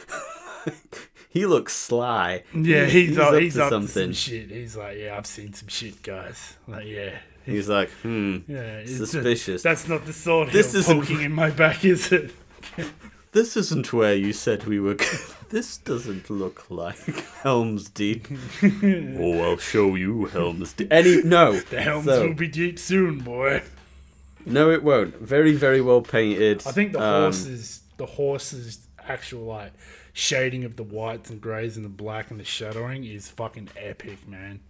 he looks sly. Yeah, he's, up, up he's to up to some something. shit. He's like, yeah, I've seen some shit, guys. Like, yeah. He's like, hmm, Yeah, it's suspicious. that's not the sword This this isn't- poking in my back, is it? This isn't where you said we were. g- this doesn't look like Helm's Deep. oh, I'll show you Helm's Deep. Any no, The helms So- will be deep soon, boy. no, it won't. Very, very well painted. I think the Um, horses, the horses' actual like shading of the whites and greys and the black and the shadowing is fucking epic, man.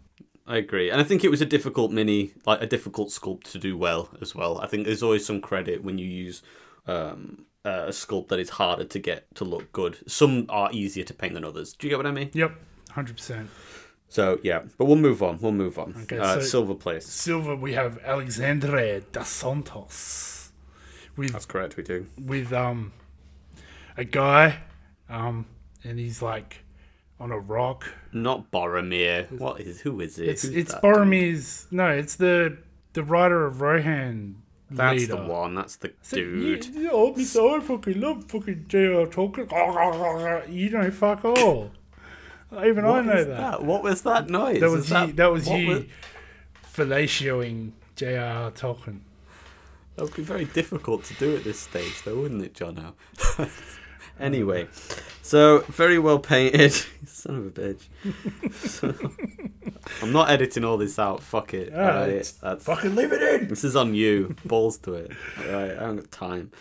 I agree, and I think it was a difficult mini, like a difficult sculpt to do well as well. I think there's always some credit when you use um, a sculpt that is harder to get to look good. Some are easier to paint than others. Do you get what I mean? Yep, hundred percent. So yeah, but we'll move on. We'll move on. Okay, uh, so- Silver place. Silver, we have Alexandre dos Santos with That's correct. We do. with um a guy, um, and he's like on a rock. Not Boromir. What is? Who is it? It's Who's it's? Boromir's no, it's the the writer of Rohan That's leader. the one. That's the dude. You, you know. I fucking love fucking J.R. Tolkien. You know, fuck all. Even I know that. that? What was that noise? That was Is you. That was you was- fellatioing J.R. Tolkien. That would be very difficult to do at this stage, though, wouldn't it, Jono? anyway, so very well painted. Son of a bitch. So- I'm not editing all this out. Fuck it. Ah, Alright, it's- that's, Fucking leave it in. this is on you. Balls to it. Alright, I haven't got time.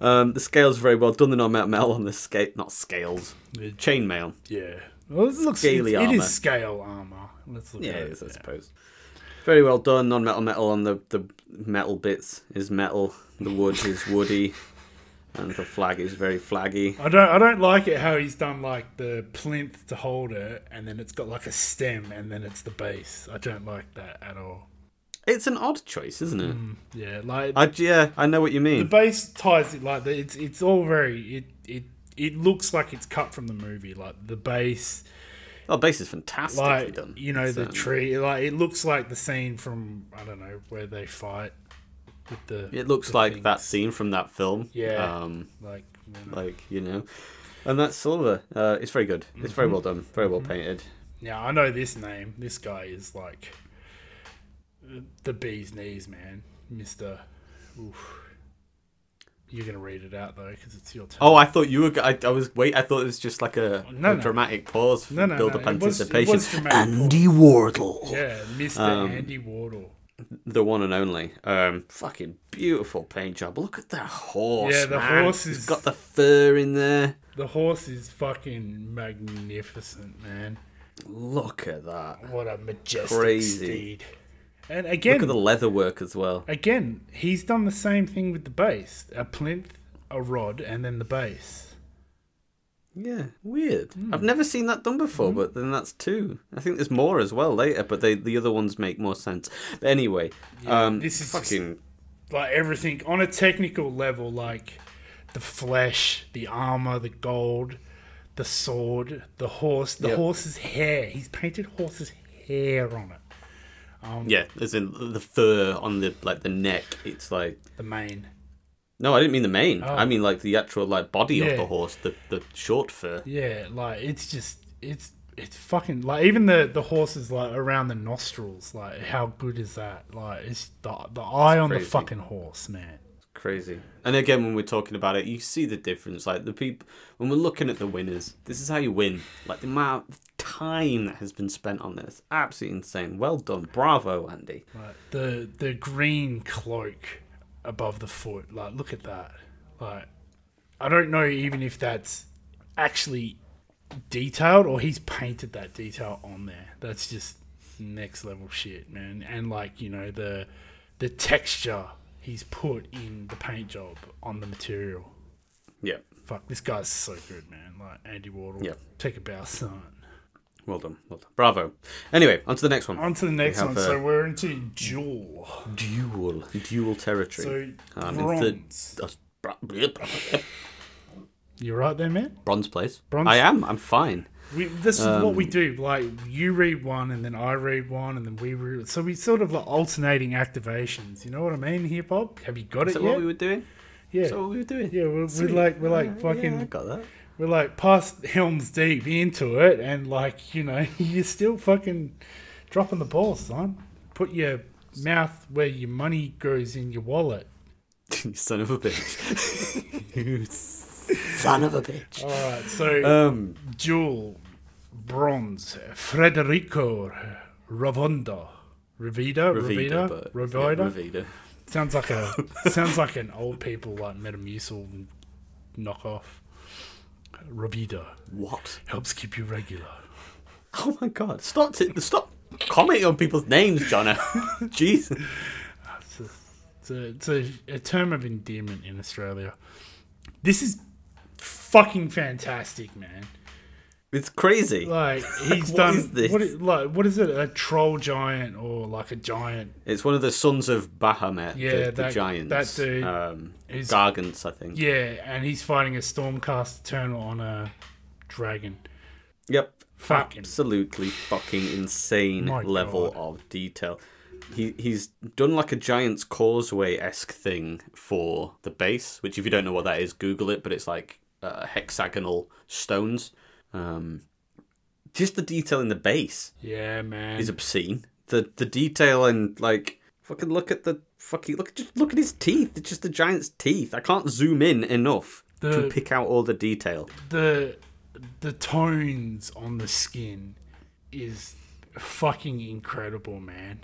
Um, the scales are very well done. The non metal metal on the scale. Not scales. Chainmail. Yeah. Well, this looks. Scaly it- it armor. is scale armor. Let's look Yeah, at it it. is, I suppose. Very well done. Non-metal metal on the the metal bits is metal. The wood is woody, and the flag is very flaggy. I don't. I don't like it how he's done like the plinth to hold it, and then it's got like a stem, and then it's the base. I don't like that at all. It's an odd choice, isn't it? Mm, yeah, like I yeah, I know what you mean. the base ties it like it's it's all very it it it looks like it's cut from the movie. Like the base, Oh, base is fantastic. like done. you know the um, tree, like it looks like the scene from I don't know where they fight with the. It looks the like things. that scene from that film. Yeah. Um, Like you know. like you know, and that's Silver. Uh, it's very good. It's Mm-hmm. very well done. Very well painted. Now I know this name. This guy is like the bee's knees, man, Mister. Oof. You're gonna read it out though, because it's your turn. Oh, I thought you were. I was wait. I thought it was just like a, No, a no. dramatic pause for no, no, build up It was, it anticipation. was. Andy Wardle. Yeah, Mister Um, Andy Wardle. The one and only. Um, fucking beautiful paint job. Look at that horse. Yeah, the man. horse is- got the fur in there. The horse is fucking magnificent, man. Look at that. What a majestic Crazy. steed. And again, Look at the leather work as well. again, he's done the same thing with the base: a plinth, a rod, and then the base. Yeah, weird. Hmm. I've never seen that done before, but then that's two. I think there's more as well later, but they the other ones make more sense. But anyway, um, this is fucking like everything on a technical level, like the flesh, the armor, the gold, the sword, the horse, the Yep. horse's hair. He's painted horse's hair on it. Um, yeah. As in the fur on the like the neck. It's like The mane. No, I didn't mean the mane. Oh. I mean like the actual like body Yeah. of the horse, the the short fur. Yeah, like it's just it's it's fucking like even the the horses like around the nostrils. Like how good is that? Like it's the the eye on the fucking horse, man. Crazy. And again, when we're talking about it, you see the difference. Like the people, when we're looking at the winners, this is how you win. Like the amount of time that has been spent on this, absolutely insane. Well done, bravo, Andy. Like the the green cloak above the foot. Like look at that. Like I don't know even if that's actually detailed or he's painted that detail on there. That's just next level shit, man. And like, you know, the the texture he's put in the paint job on the material. Yeah, Fuck, this guy's so good, man. Like Andy Wardle. Yeah. Take a bow, son. Well done, well done, bravo. Anyway, on to the next one. On to the next one. uh, so we're into duel. Duel, duel territory. So Um, bronze. That's br- You right there, man? bronze place. Bronze? I am. I'm fine. We, this is what we Um, do. Like you read one, and then I read one, and then we read. So we sort of like alternating activations. You know what I mean, here, Bob? Have you got Is it that yet? what we were doing? yeah, Is what we were doing? yeah. We're, we're like we're like Yeah, fucking Yeah, I got that. We're like past Helm's Deep into it, and like you know you're still fucking dropping the ball, son. Put your mouth where your money goes in your wallet. you son of a bitch. you son of a bitch. All right, so Um, Jewel, bronze, Federico Ravonda. Ravida, Ravida, Ravida, but yeah, Ravida. Sounds like a sounds like an old people like Metamucil knockoff. Ravida What? helps keep you regular. Oh my god! Stop! T- stop commenting on people's names, Jono. Jeez. It's, a, it's, a, it's a, a term of endearment in Australia. This is fucking fantastic, man. It's crazy. Like he's What done is this? what? Is, like what is it? A troll giant or like a giant? It's one of the sons of Behemat, Yeah, the, the that- giants. that dude Um, is- Gargants, I think. Yeah, and he's fighting a Stormcast Eternal on a dragon. Yep. Fucking- Absolutely fucking insane My level God. of detail. he he's done like a giant's causeway esque thing for the base, which if you don't know what that is, Google it. But it's like uh, hexagonal stones. Um, just the detail in the base Yeah, man. is obscene. The the detail and like fucking look at the fucking look at just look at his teeth. It's just a giant's teeth. I can't zoom in enough to pick out all the detail. the the tones on the skin is fucking incredible, man.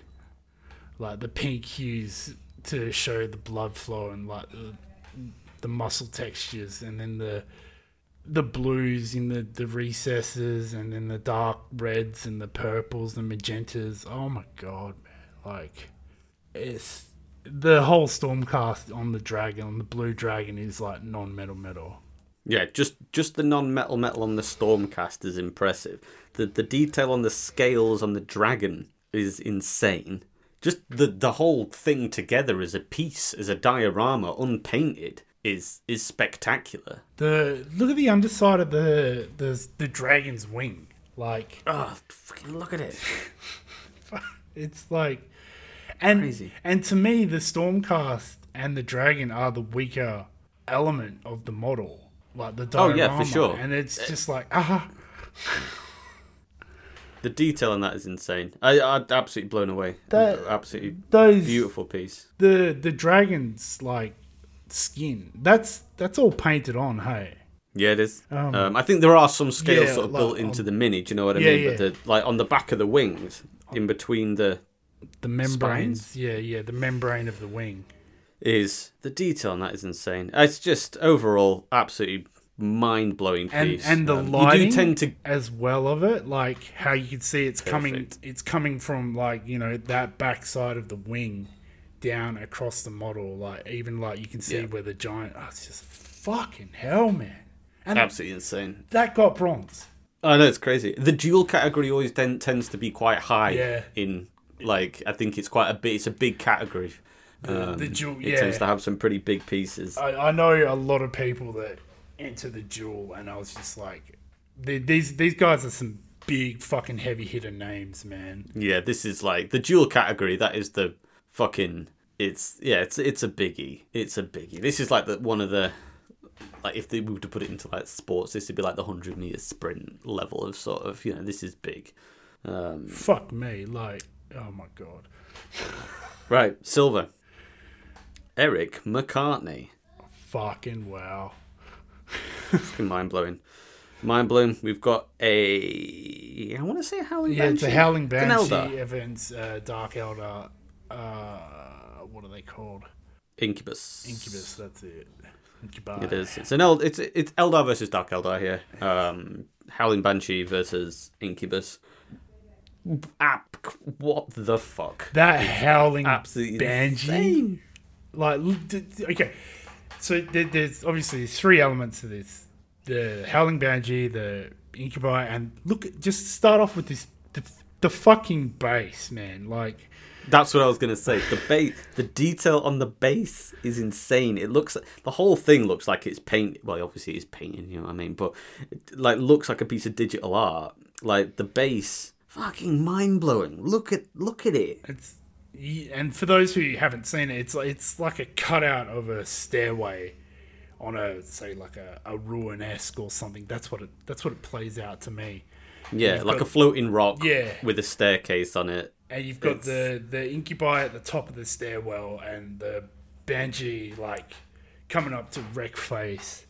Like the pink hues to show the blood flow and like the, the muscle textures, and then the the blues in the, the recesses, and then the dark reds and the purples, the magentas. Oh my god, man! Like it's the whole Stormcast on the dragon, on the blue dragon, is like non-metal metal. Yeah, just just the non-metal metal on the Stormcast is impressive. The the detail on the scales on the dragon is insane. Just the the whole thing together as a piece, as a diorama, unpainted, is is spectacular. The look at the underside of the the the dragon's wing. Like Oh, fucking look at it! it's like, and Crazy. and to me, the Stormcast and the dragon are the weaker element of the model. Like the Oh, yeah, for sure. And it's just like ah, The detail on that is insane. I I'm absolutely blown away. That- absolutely those beautiful piece. the the dragon's like skin. That's that's all painted on. Hey, Yeah, it is. Um, Um, I think there are some scales yeah, sort of like, built into um, the mini. Do you know what I yeah, mean? But yeah. the like on the back of the wings, in between the the membranes. Yeah, yeah, the membrane of the wing. is the detail on that is insane. It's just overall absolutely mind blowing piece. and the Um, lighting you do tend to as well of it, like how you can see it's coming, it's coming from like you know that back side of the wing down across the model, like even like you can see Yeah. where the giant. Oh, it's just fucking hell, man. And absolutely insane. that got bronze. I know it's crazy. The duel category always ten, tends to be quite high. Yeah. In like, I think it's quite a bit. It's a big category. Um, the duel- it yeah. tends to have some pretty big pieces. I, I know a lot of people that enter the duel, and I was just like, these these guys are some big fucking heavy hitter names, man. Yeah, this is like the duel category. That is the fucking. It's yeah, it's it's a biggie. It's a biggie. This is like the one of the like if they were to put it into like sports, this would be like the hundred meter sprint level of sort of you know this is big. Um, Fuck me, like oh my god. right, silver. Eric McCartney. Fucking wow. Fucking mind blowing. Mind blowing. We've got a. I want to say a howling Yeah, it's a Banshee. Howling It's an Eldar. Banshee events, uh, Dark Eldar. Uh, what are they called? Incubus. Incubus. That's it. Incubi. It is. It's an Eld. It's it's Eldar versus Dark Eldar here. Um, Howling Banshee versus Incubus. App. What the fuck? That Howling Absolutely Banshee. insane. Like, l- d- d- okay. So there, there's obviously three elements to this: the Howling Banshee, the Incubi, and look. Just start off with this. The, the fucking base, man. Like, That's what I was gonna say. The base, the detail on the base is insane. It looks the whole thing looks like it's paint. Well, obviously it's painting. You know what I mean? But it, like looks like a piece of digital art. Like the base, fucking mind blowing. Look at look at it. It's and for those who haven't seen it, it's it's like a cutout of a stairway on a say like a, a ruin esque or something. That's what it that's what it plays out to me. Yeah, like got- a floating rock. Yeah. with a staircase on it. And you've got It's- the the incubi at the top of the stairwell and the banshee like coming up to wreck face.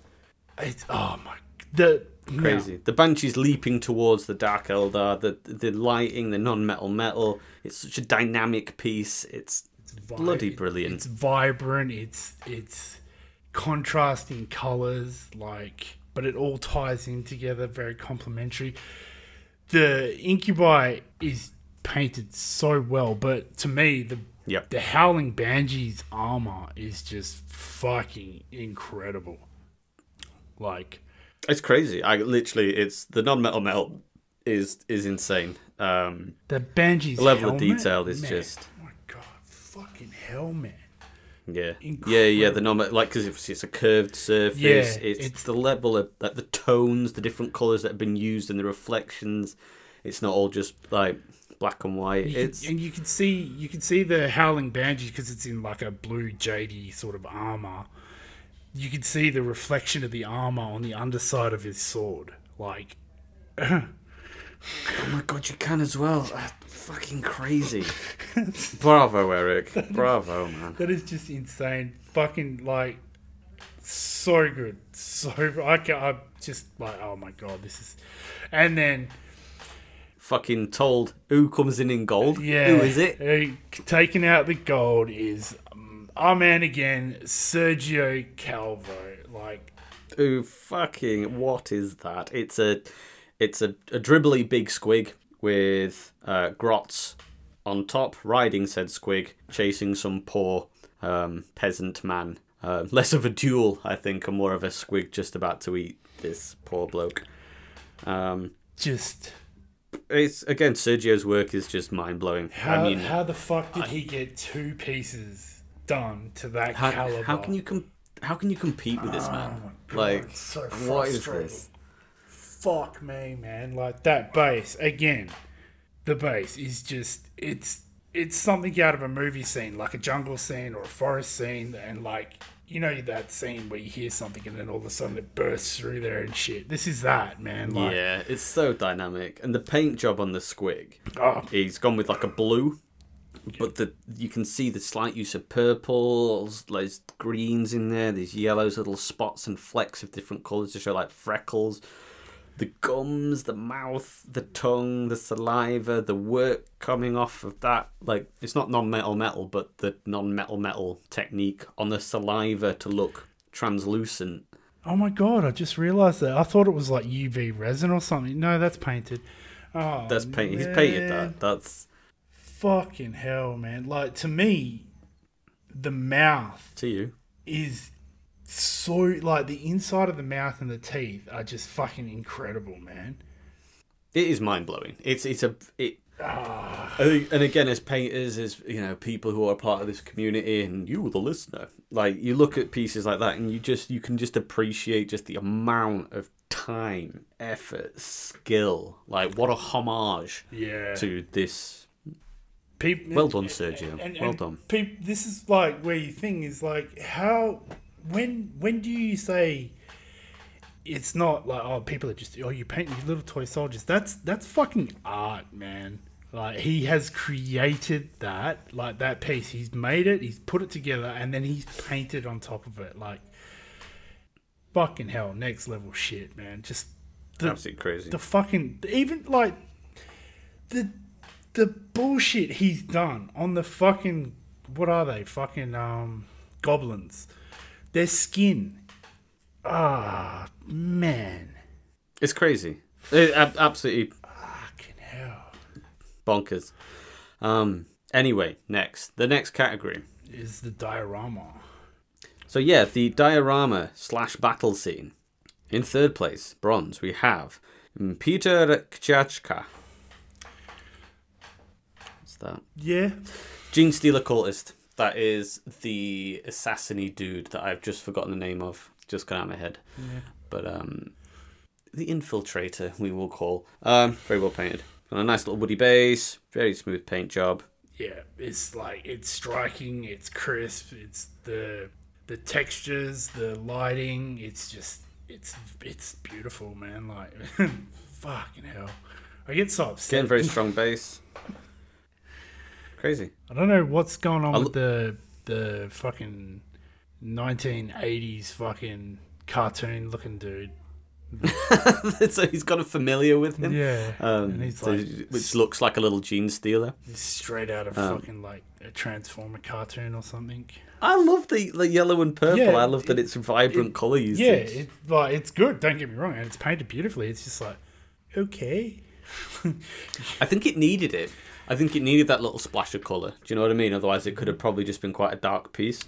It's oh my the Crazy. The Banshee's leaping towards the Dark Eldar, the the lighting, the non-metal metal. It's such a dynamic piece. It's vi- bloody brilliant. It's vibrant. It's it's contrasting colors, like, but it all ties in together. Very complementary. The incubi is painted so well, but to me, the Yep. the howling banshee's armor is just fucking incredible. Like, It's crazy. I literally, it's the non-metal metal is is insane. Um, the banshee's level of detail is man, just- oh my god, fucking hell, man. yeah, yeah, yeah. The non like because it's, it's a curved surface. Yeah, it's, it's- the level of like the tones, the different colors that have been used, and the reflections. It's not all just like black and white. You it's can, and you can see you can see the howling banshee because it's in like a blue jady sort of armor. You can see the reflection of the armor on the underside of his sword. Like, oh my god, you can as well. Ah, fucking crazy. Bravo, Eric. Bravo, man. that is just insane. Fucking like, so good, so I can, I'm just like, oh my god, this is. And then Fucking told who comes in in gold. Yeah. Who is it? Uh, taking out the gold is um, our man again, Sergio Calvo. Like, Who fucking what is that? It's a it's a, a dribbly big squig with uh, grots on top, riding said squig, chasing some poor um, peasant man. Uh, less of a duel, I think, and more of a squig just about to eat this poor bloke. Um, just it's again Sergio's work is just mind blowing. how, I mean, how the fuck did he get two pieces done to that how, caliber? how can you com- how can you compete with this man? Oh my God, like, so what is this? Fuck me, man. Like that bass again. The bass is just it's it's something out of a movie scene, like a jungle scene or a forest scene, and like you know that scene where you hear something and then all of a sudden it bursts through there and shit. This is that, man. Like, yeah, it's so dynamic, and the paint job on the squig. oh, He's gone with like a blue, but the you can see the slight use of purples, there's greens in there, there's yellows, little spots and flecks of different colours to show like freckles. The gums, the mouth, the tongue, the saliva, the work coming off of that. Like, it's not non metal metal, but the non metal metal technique on the saliva to look translucent. oh my god! I just realized that. I thought it was like UV resin or something. No, that's painted. Oh, That's painted. He's painted that. That's Fucking hell, man! Like to me, the mouth to you. is so like the inside of the mouth and the teeth are just fucking incredible, man. It is mind blowing. It's it's a it. Ah. And again, as painters, as you know, people who are part of this community, and you, the listener, like you look at pieces like that, and you just you can just appreciate just the amount of time, effort, skill. Like what a homage Yeah. to this. Peop- Well done, Sergio. and- well and done. peop- this is like where you think is like how when when do you say it's not like oh people are just oh you paint these little toy soldiers? That's that's fucking art man. Like he has created that like that piece. He's made it he's put it together and then he's painted on top of it. Like fucking hell next level shit man. Just the, Absolutely crazy. the fucking even like the the bullshit he's done on the fucking what are they? Fucking um goblins their skin ah man It's crazy. It, ab- absolutely fucking hell bonkers. Um. Anyway, next the next category. is the diorama So yeah, the diorama slash battle scene. In third place, bronze, we have Peter Kchachka. What's that? yeah Genestealer Cultist. That is the assassiny dude that I've just forgotten the name of. Just got out of my head. yeah But um the infiltrator we will call. Um very well painted. Got a nice little woody base, very smooth paint job. yeah it's like it's striking it's crisp it's the the textures the lighting it's just it's it's beautiful man like fucking hell i get so upset Getting very strong base. Crazy. I don't know what's going on I with the the fucking 1980s fucking cartoon looking dude. so he's got a familiar with him. Yeah, Um, and he's so- like which looks like a little genestealer. straight out of Um, fucking like a Transformer cartoon or something. I love the, the yellow and purple. Yeah, I love that it's vibrant it- colour usage. Yeah, it's like it's good. Don't get me wrong, and it's painted beautifully. It's just like okay, I think it needed it. I think it needed that little splash of colour. Do you know what I mean? Otherwise, it could have probably just been quite a dark piece.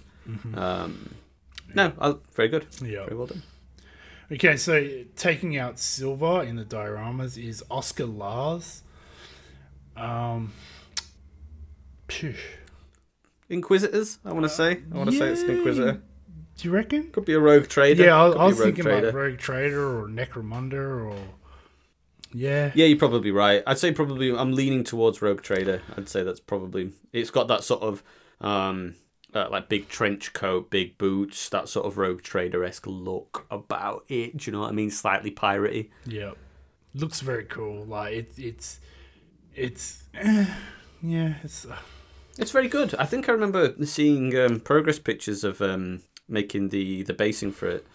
Um, no, I, very good. yeah. Very well done. Okay, so taking out silver in the dioramas is Oscar Lars. Um, phew. Inquisitors, I want to say. I want to say it's an. Inquisitor. do you reckon? Could be a rogue trader. Yeah, I, I was thinking trader. like Rogue Trader or Necromunda or Yeah. Yeah, you're probably right. I'd say probably I'm leaning towards Rogue Trader. I'd say that's probably it's got that sort of um uh, like big trench coat, big boots, that sort of Rogue Trader esque look about it. Do you know what I mean? Slightly piratey. Yeah. Looks very cool. Like it, it's it's eh, yeah. It's uh, It's very good. I think I remember seeing um, progress pictures of um, making the the basing for it.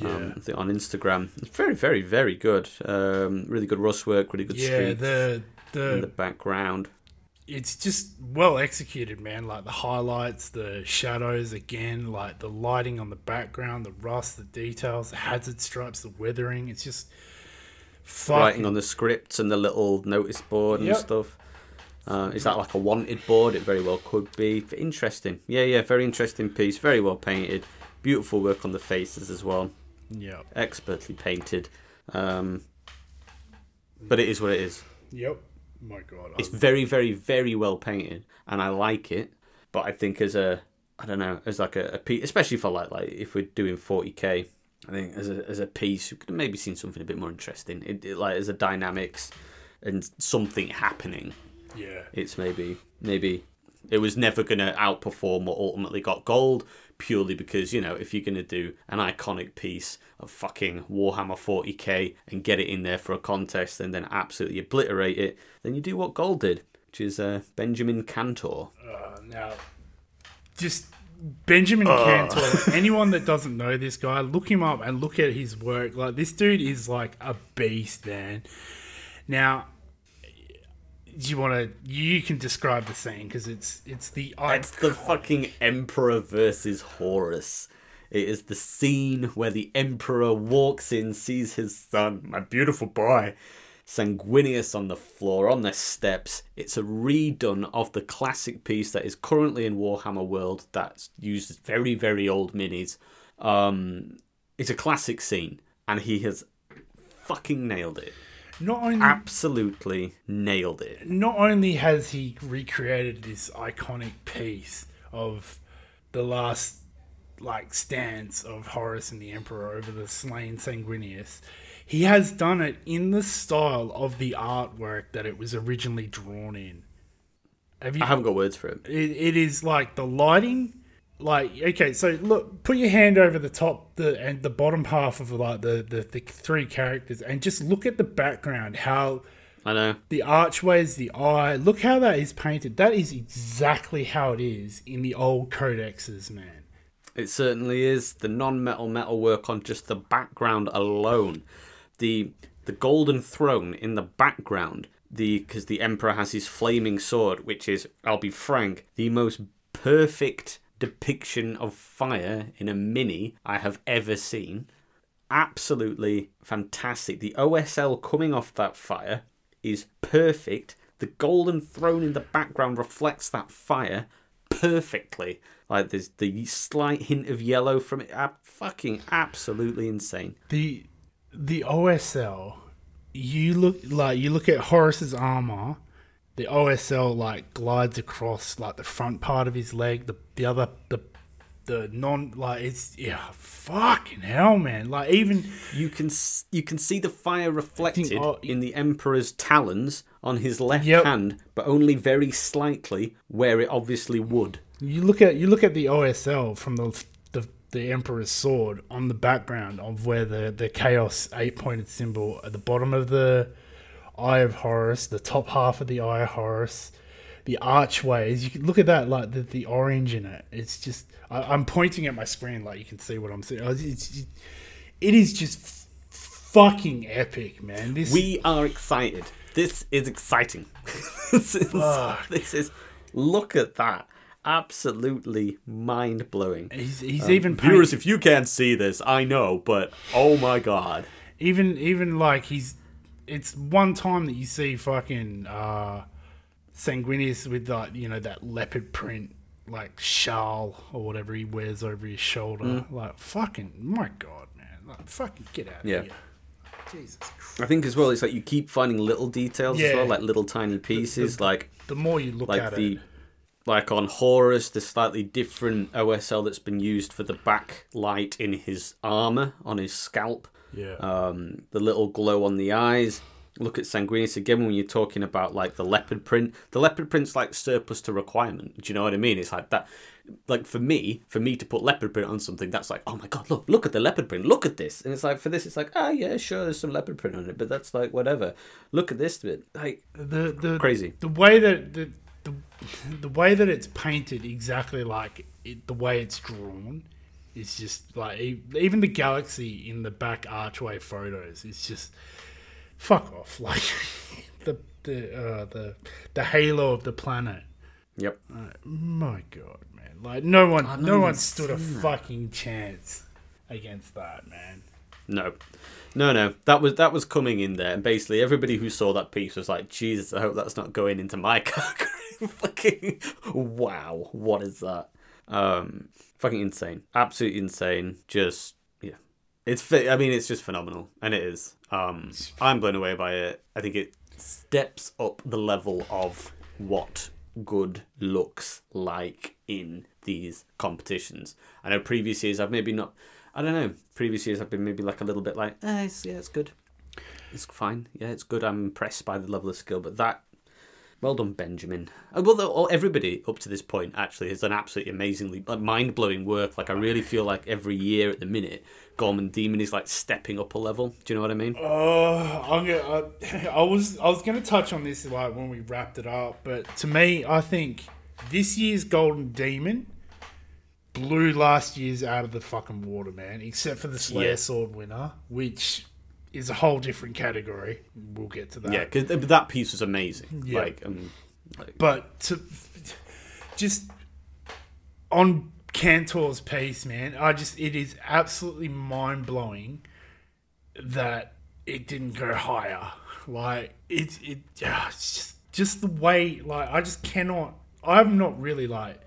Yeah. Um, I think on Instagram. It's very, very, very good. Um, really good rust work. Really good yeah. The the in the background. it's just well executed, man. Like the highlights, the shadows, again, like the lighting on the background, the rust, the details, the hazard stripes, the weathering. It's just fucking writing on the scripts and the little notice board and Yep. stuff. Uh, is that like a wanted board? It very well could be. Interesting. Yeah, yeah, very interesting piece. Very well painted. Beautiful work on the faces as well. yeah, Expertly painted. Um, but it is what it is. yep. My God, It's very, very, very well painted, and I like it. But I think as a, I don't know, as like a, a piece, especially for like like if we're doing forty k, I think as a as a piece, you could have maybe seen something a bit more interesting. It, it like as a dynamics and something happening. yeah, It's maybe maybe it was never gonna outperform what ultimately got gold purely because you know if you're gonna do an iconic piece of fucking Warhammer 40k and get it in there for a contest and then absolutely obliterate it, then you do what gold did, which is uh, Benjamin Cantor. Uh, now, just Benjamin Cantor. Anyone that doesn't know this guy, look him up and look at his work. Like this dude is like a beast, man. Now, do you want to? You can describe the scene because it's it's the It's the fucking Emperor versus Horus. It is the scene where the Emperor walks in, sees his son, my beautiful boy, Sanguinius on the floor, on the steps. It's a redone of the classic piece that is currently in Warhammer World that uses very, very old minis. Um, it's a classic scene, and he has fucking nailed it. Not only Absolutely nailed it. not only has he recreated this iconic piece of the last like stance of Horus and the Emperor over the slain Sanguinius, he has done it in the style of the artwork that it was originally drawn in. Have you? I haven't got words for it. It, it is like the lighting. Like okay, so look, put your hand over the top, the and the bottom half of like the, the the three characters, and just look at the background. How I know. the archways, the eye. Look how that is painted. That is exactly how it is in the old codexes, man. It certainly is. The non-metal metal work on just the background alone, the the golden throne in the background, the because the emperor has his flaming sword, which is, I'll be frank, the most perfect depiction of fire in a mini I have ever seen. Absolutely fantastic. The OSL coming off that fire is perfect. The golden throne in the background reflects that fire perfectly. Like there's the slight hint of yellow from it. Fucking absolutely insane. The the OSL, you look like you look at Horus's armor. The OSL like glides across like the front part of his leg. The the other the the non like it's yeah fucking hell man like even You can you can see the fire reflected oh, in the emperor's talons on his left Yep. hand, but only very slightly where it obviously would. You look at you look at the OSL from the the, the Emperor's sword on the background of where the, the chaos eight pointed symbol at the bottom of the Eye of Horus, the top half of the Eye of Horus, the archways. You can look at that like the, the orange in it. It's just I, I'm pointing at my screen like you can see what I'm saying. It's, it is just f- fucking epic, man. This We are excited. This is exciting. this, is, this is look at that. Absolutely mind blowing. he's, he's even paint- Um, Viewers, if you can't see this, I know, but oh my god. even even like he's it's one time that you see fucking uh sanguinius with like you know that leopard print like shawl or whatever he wears over his shoulder like fucking my god man like fucking get out of Yeah. here jesus Christ. I think as well, it's like you keep finding little details as well, like little tiny pieces, like the more you look like at the it like on Horus, the slightly different OSL that's been used for the backlight in his armor on his scalp. Yeah Um, the little glow on the eyes. look at Sanguinius again when you're talking about like the leopard print. The leopard print's like surplus to requirement. Do you know what I mean? It's like that. Like for me, for me to put leopard print on something, that's like, oh my god, look, look at the leopard print, look at this. And it's like for this, it's like, ah, yeah, sure, there's some leopard print on it, but that's like whatever. Look at this bit, like The the crazy. the way that the, the the way that it's painted exactly like it, the way it's drawn is just like even the galaxy in the back archway photos It's just fuck off like the the uh, the the halo of the planet Yep. Uh, my god man like no one no one stood a that. fucking chance against that man No, no, no. That was that was coming in there, and basically everybody who saw that piece was like, "Jesus, I hope that's not going into my category." fucking wow, what is that? Um, fucking insane, absolutely insane. Just yeah, it's. I mean, it's just phenomenal, and it is. Um, I'm blown away by it. I think it steps up the level of what good looks like in these competitions. I know previous years I've maybe not. I don't know. Previous years I've been maybe like a little bit like, eh, it's, yeah, it's good. It's fine. Yeah, it's good. I'm impressed by the level of skill, but that. Well done, Benjamin. Uh, Well, everybody up to this point actually has done absolutely amazingly, like, mind blowing work. Like I really feel like every year at the minute, Golden Demon is like stepping up a level. Do you know what I mean? Oh, I'm gonna. I, I was I was gonna touch on this like when we wrapped it up, but to me, I think this year's Golden Demon blew last year's out of the fucking water, man. Except for the Slayer Yeah. Sword winner, which is a whole different category. We'll get to that. Yeah, because that piece was amazing. Yeah. Like, um, like But to just on Cantor's piece, man, I just it is absolutely mind blowing that it didn't go higher. Like it, it, yeah, it's just just the way. Like I just cannot. I'm not really like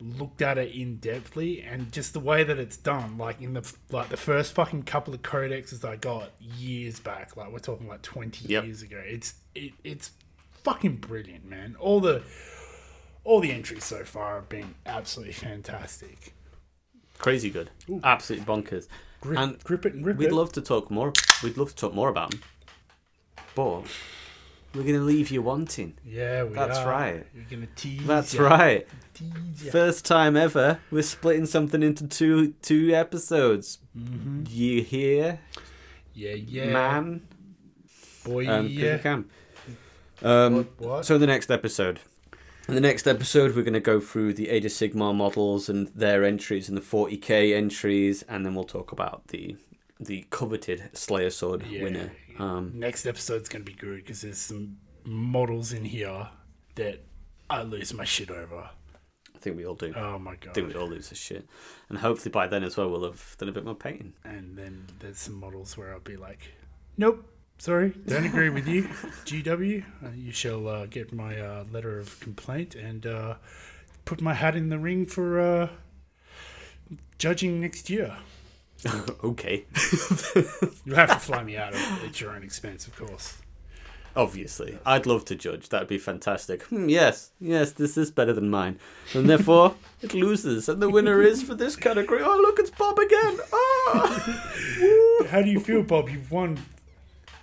looked at it in depthly, and just the way that it's done. Like in the like the first fucking couple of codexes I got years back. Like we're talking like twenty Yep. years ago. It's it, it's fucking brilliant, man. All the all the entries so far have been absolutely fantastic. crazy good, absolutely bonkers. Grip, And grip it and rip We'd it. love to talk more. We'd love to talk more about them, but we're gonna leave you wanting. yeah, we That's are. right. You're gonna tease. That's right. Tease. First time ever, we're splitting something into two two episodes. You hear, Yeah, yeah, man? boy, Um, yeah. can. Um, What- what? So the next episode. In the next episode, we're going to go through the Age of Sigmar models and their entries and the 40k entries, and then we'll talk about the the coveted Slayer Sword Yeah. winner. Um, Next episode's gonna be good because there's some models in here that I lose my shit over. I think we all do. Oh my god! I think we all lose this shit, and hopefully by then as well, we'll have done a bit more painting. And then there's some models where I'll be like, nope, sorry, don't agree with you, GW. Uh, you shall uh, get my uh, letter of complaint and uh, put my hat in the ring for uh, judging next year. okay, You have to fly me out at, at your own expense, of course. obviously, I'd love to judge. That'd be fantastic. Hmm, yes, yes, this is better than mine, and therefore it loses, and the winner is for this category. Oh, look, it's Bob again. Ah. How do you feel, Bob? You've won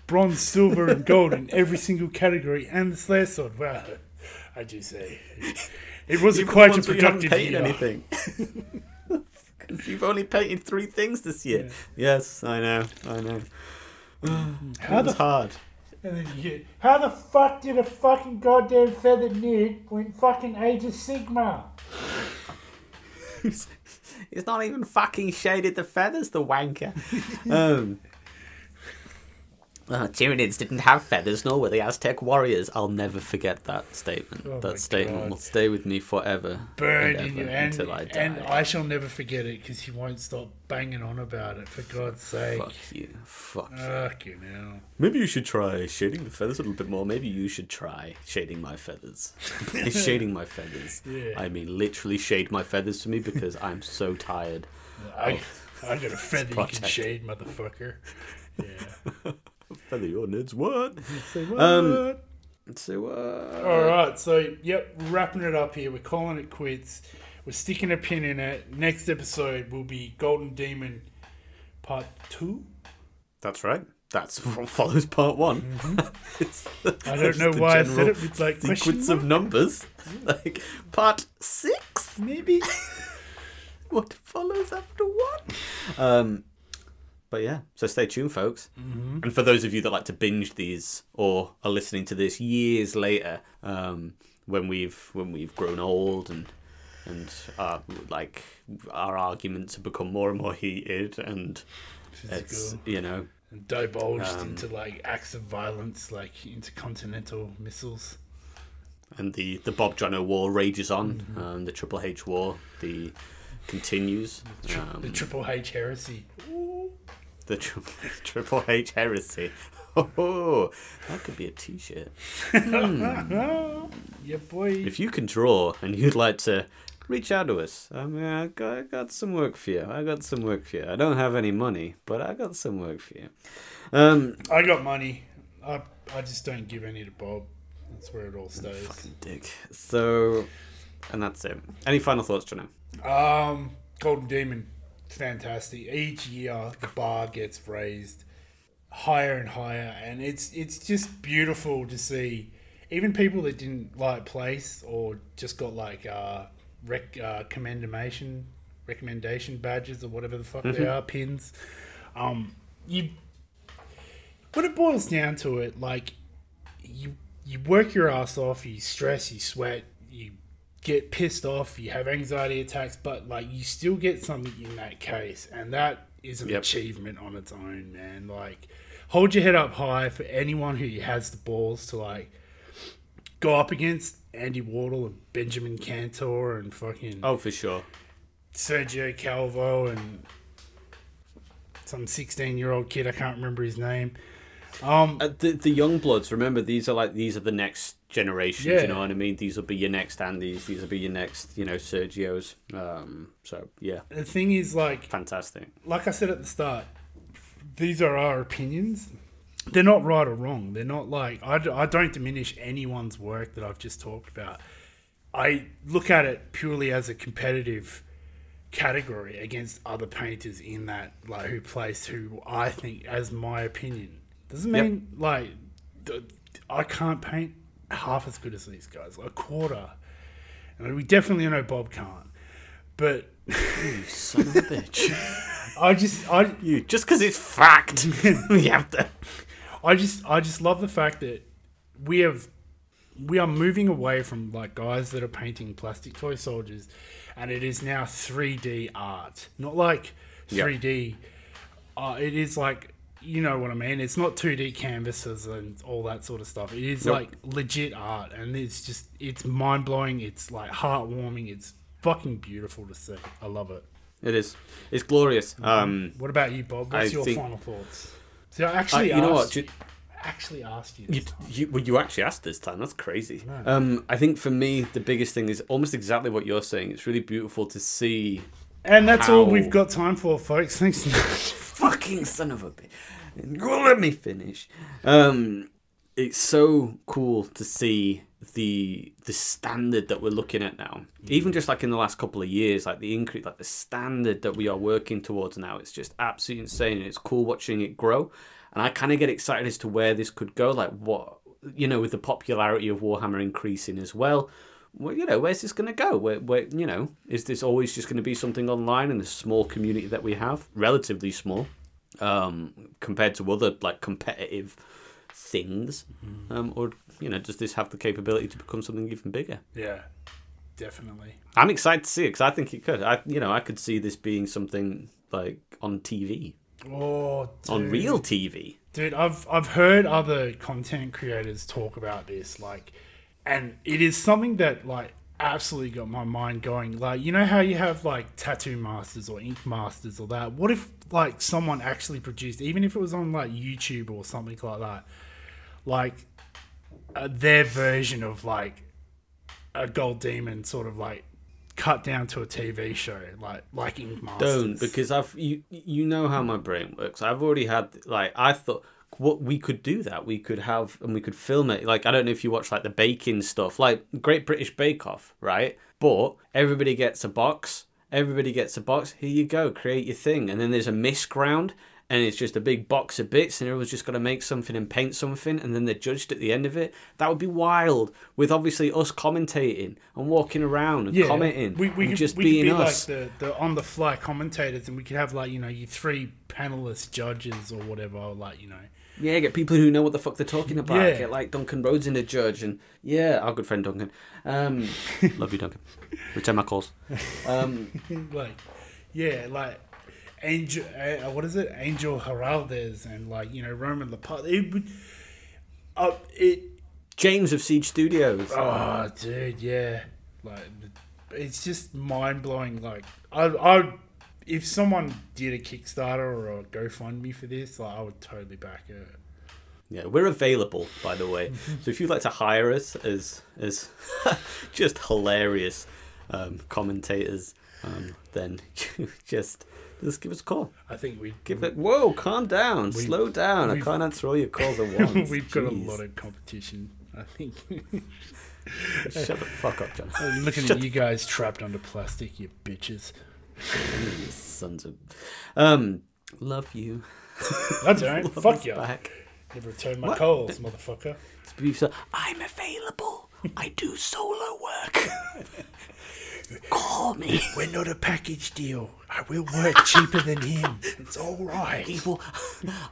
bronze, silver, and gold in every single category and the Slayer Sword. Well, I do say it was Even quite a ones you haven't productive year. anything. You've only painted three things this year. Yes, I know, I know. How was the hard. And then you get, how the fuck did a fucking goddamn feathered nerd win fucking Age of Sigmar? He's not even fucking shaded the feathers, the wanker. um, uh, Tyranids didn't have feathers, nor were the Aztec warriors. I'll never forget that statement. Oh that statement God. will stay with me forever. Burn and in ever you, and, until I die. and I shall never forget it because he won't stop banging on about it. For God's sake, Fuck you. Fuck you. fuck you now. Maybe you should try shading the feathers a little bit more. Maybe you should try shading my feathers. Shading my feathers. Yeah. I mean, literally shade my feathers for me because I'm so tired. I, I got a feather you can shade, motherfucker. Yeah. Feather your nids, what? Say what? Um, So, uh, All right, so yep, wrapping it up here. We're calling it quits. We're sticking a pin in it. Next episode will be Golden Demon Part Two. that's right. that's what follows part one. Mm-hmm. I don't know the why I said it with like question Sequence of numbers, like part six. maybe. What follows after what? Um, but yeah, so stay tuned, folks. Mm-hmm. And for those of you that like to binge these or are listening to this years later, um, when we've when we've grown old and and uh, like our arguments have become more and more heated, and it's you know And divulged Um, into like acts of violence, like intercontinental missiles. and the the Bob Jono war rages on, Mm-hmm. um, the Triple H war the continues, um, the Triple H heresy. The tri- Triple H heresy. Oh, that could be a T-shirt. Yeah, boy. If you can draw and you'd like to reach out to us, I mean, I got, I got some work for you. I got some work for you. I don't have any money, but I got some work for you. Um, I got money. I I just don't give any to Bob. That's where it all stays. fucking dick. So, and that's it. Any final thoughts, Jono? Um, Golden Demon, fantastic. Each year the bar gets raised higher and higher, and it's it's just beautiful to see. Even people that didn't like place or just got like uh, rec uh, commendation recommendation badges or whatever the fuck they are pins. Um, you when it boils down to it, like you you work your ass off, you stress, you sweat, you get pissed off, you have anxiety attacks, but like you still get something in that case, and that is an Yep. achievement on its own, man. Like hold your head up high for anyone who has the balls to like go up against Andy Wardle and Benjamin Cantor and fucking Oh, for sure. Sergio Calvo and some 16 year old kid, I can't remember his name. Um, Uh, the the young bloods. Remember, these are like these are the next generation. Yeah. You know what I mean? These will be your next Andys. These will be your next, you know, Sergio's. Um, so yeah, the thing is, like, fantastic. like I said at the start, these are our opinions. They're not right or wrong. They're not like I, I don't diminish anyone's work that I've just talked about. I look at it purely as a competitive category against other painters in that like who place who I think as my opinion doesn't Yep. mean like I can't paint half as good as these guys a quarter and we definitely know Bob can't but You son of a bitch. I just I you just because it's fact, you have to. I just I just love the fact that we have we are moving away from like guys that are painting plastic toy soldiers and it is now 3D art. Not like 3D uh, it is like you know what I mean. It's not 2D canvases and all that sort of stuff. It is Nope. like legit art and it's just it's mind-blowing. It's like heartwarming. It's fucking beautiful to see. I love it. It is. It's glorious. Um, What about you, Bob? What's I your think- final thoughts? So I I, actually you know what? asked ju- actually asked you. You, This. you, well, you actually asked this time. That's crazy. Um, I think for me, the biggest thing is almost exactly what you're saying. It's really beautiful to see. And that's all we've got time for, folks. Thanks. Fucking son of a bitch. Go let me finish. Um, it's so cool to see the the standard that we're looking at now. Even just like in the last couple of years, like the increase, like the standard that we are working towards now. It's just absolutely insane. It's cool watching it grow, and I kind of get excited as to where this could go. Like what you know, with the popularity of Warhammer increasing as well. Well, you know, where's this going to go? Where, where, you know, is this always just going to be something online in the small community that we have, relatively small, um, compared to other like competitive things, um, or you know, does this have the capability to become something even bigger? yeah, definitely. I'm excited to see it because I think it could. I, you know, I could see this being something like on TV, Oh, on real TV. dude. I've I've heard other content creators talk about this, like, and it is something that like absolutely got my mind going. Like, you know how you have like tattoo masters or ink masters or that. What if like someone actually produced, even if it was on like YouTube or something like that, like uh, their version of like a gold demon, sort of like cut down to a TV show, like like ink masters. Don't because I've you you know how my brain works. I've already had like I thought what we could do that we could have and we could film it. Like I don't know if you watch like the baking stuff, like Great British Bake Off, right? But everybody gets a box. Everybody gets a box. Here you go, create your thing. And then there's a miss ground, and it's just a big box of bits, and everyone's just got to make something and paint something, and then they're judged at the end of it. That would be wild. With obviously us commentating and walking around and commenting, We, we and could, just we being be us. like the, the on the fly commentators, and we could have like you know you three panelist judges or whatever, like you know. Yeah, get people who know what the fuck they're talking about. Yeah. Get like Duncan Rhodes in a judge, and yeah, our good friend Duncan. Um, love you, Duncan. Return my calls. Um, like, yeah, like Angel, uh, what is it? Angel Giraldez and like you know Roman Lappat. It would, uh, it. James of Siege Studios. Oh, dude, yeah. Like, it's just mind blowing. Like, I, I, if someone did a Kickstarter or a GoFundMe for this, like, I would totally back it. Yeah, we're available, by the way. so if you'd like to hire us as as just hilarious um, commentators, um, then just just give us a call. I think we Give it. Whoa, calm down, We- slow down. I can't answer all your calls at once. We've got a lot of competition. I think. Shut the fuck up, John. I'm looking at you guys trapped under plastic, you bitches. You sons of. Um, love you. That's alright. Love Fuck us you. back. Never return my What? calls, motherfucker. It's beautiful. I'm available. I do solo work. Call me. We're not a package deal. I will work cheaper than him. It's all right. Will,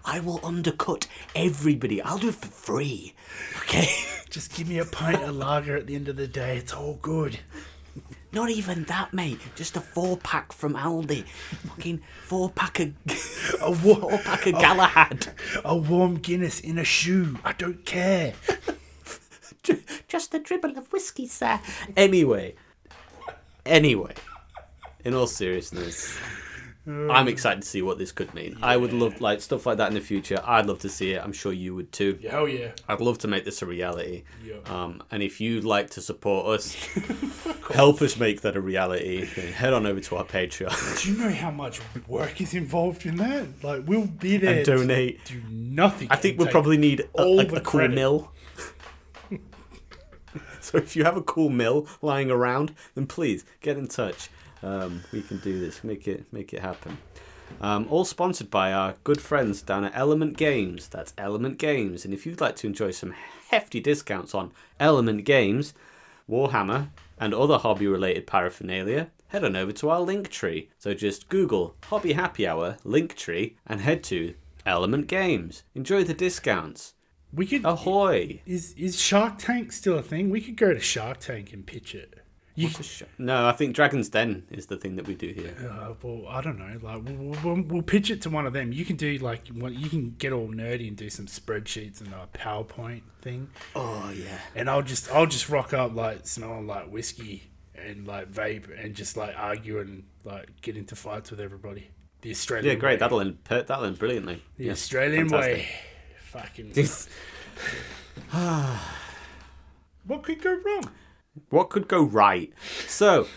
I will undercut everybody. I'll do it for free. Okay? Just give me a pint of lager at the end of the day. It's all good. Not even that, mate. Just a four pack from Aldi. Fucking four pack of A, wa- four pack of Galahad. a warm Guinness in a shoe. I don't care. Just a dribble of whiskey, sir. Anyway, anyway, in all seriousness, I'm excited to see what this could mean. I would love like stuff like that in the future. I'd love to see it. I'm sure you would too. Hell yeah. I'd love to make this a reality. Yeah. Um, and if you'd like to support us, help us make that a reality, then head on over to our Patreon Do you know how much work is involved in that? Like, we'll be there. and donate. Do nothing. I think we'll probably need a, the a cool mill. so if you have a cool mill lying around, then please get in touch. Um, we can do this. Make it make it happen. Um, all sponsored by our good friends down at Element Games. That's Element Games. And if you'd like to enjoy some hefty discounts on Element Games, Warhammer, and other hobby related paraphernalia, head on over to our link tree. So just Google Hobby Happy Hour link tree and head to Element Games. Enjoy the discounts. We could. Ahoy! Is is Shark Tank still a thing? We could go to Shark Tank and pitch it. You, no, I think Dragon's Den is the thing that we do here. uh, well, I don't know. Like, we'll, we'll, we'll pitch it to one of them. You can do like, you can get all nerdy and do some spreadsheets and a PowerPoint thing, Oh yeah. and I'll just, I'll just rock up like smelling like whiskey and like vape and just like argue and like get into fights with everybody. The Australian, Yeah, great. way. That'll end. per- That'll end brilliantly. the Yeah, Australian fantastic. way. Fucking. This- What could go wrong? What could go right? So,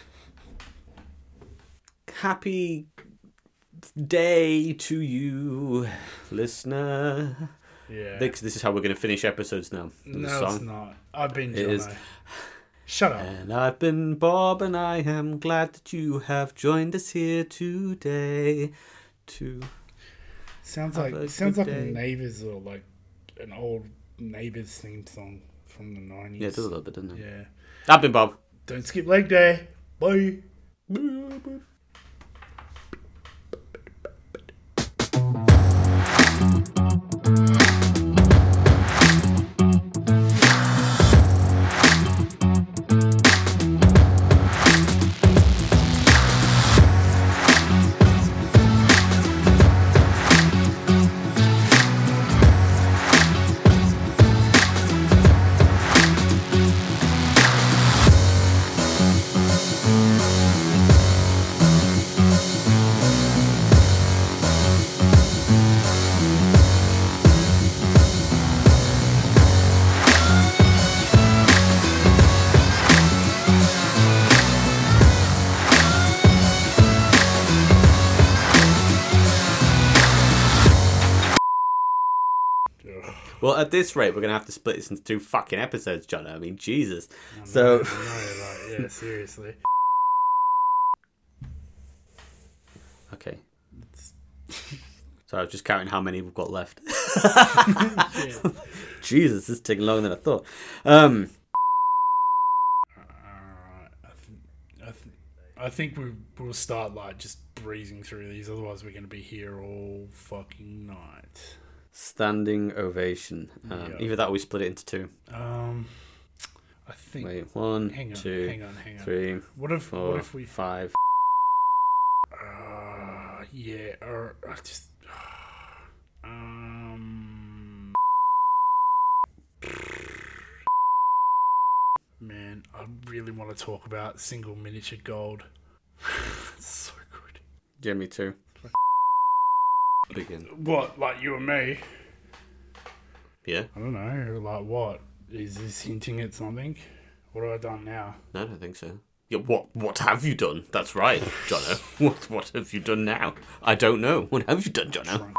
happy day to you, listener. Yeah. This, this is how we're going to finish episodes now. no, it's not. I've been. It is. Shut up. And I've been Bob, and I am glad that you have joined us here today. To Sounds like a sounds like day. neighbors or like an old neighbors theme song from the nineties. yeah, it does a little bit, doesn't it? Yeah. I've been Bob. Don't skip leg day. Bye. Ugh. At this rate, we're going to have to split this into two fucking episodes, John. I mean, Jesus. I know, So- I know, like, yeah, seriously. Okay. So I was just counting how many we've got left. Yeah. Jesus, this is taking longer than I thought. Um, Alright, I, th- I, th- I think we will start like just breezing through these. Otherwise, we're going to be here all fucking night. Standing ovation. Um, Yeah. Either that or we split it into two. Um, I think. Wait, one, hang on, two, hang on, hang on. three, What if four, what if we? five. Uh, yeah, or I just. Um. Man, I really want to talk about single miniature gold. so good. Yeah, me too. Begin. What, like you and me? Yeah? I don't know. Like what? Is this hinting at something? What have I done now? No, I don't think so. Yeah, what what have you done? That's right, Jono. What what have you done now? I don't know. What have you done, Jono? Drunk.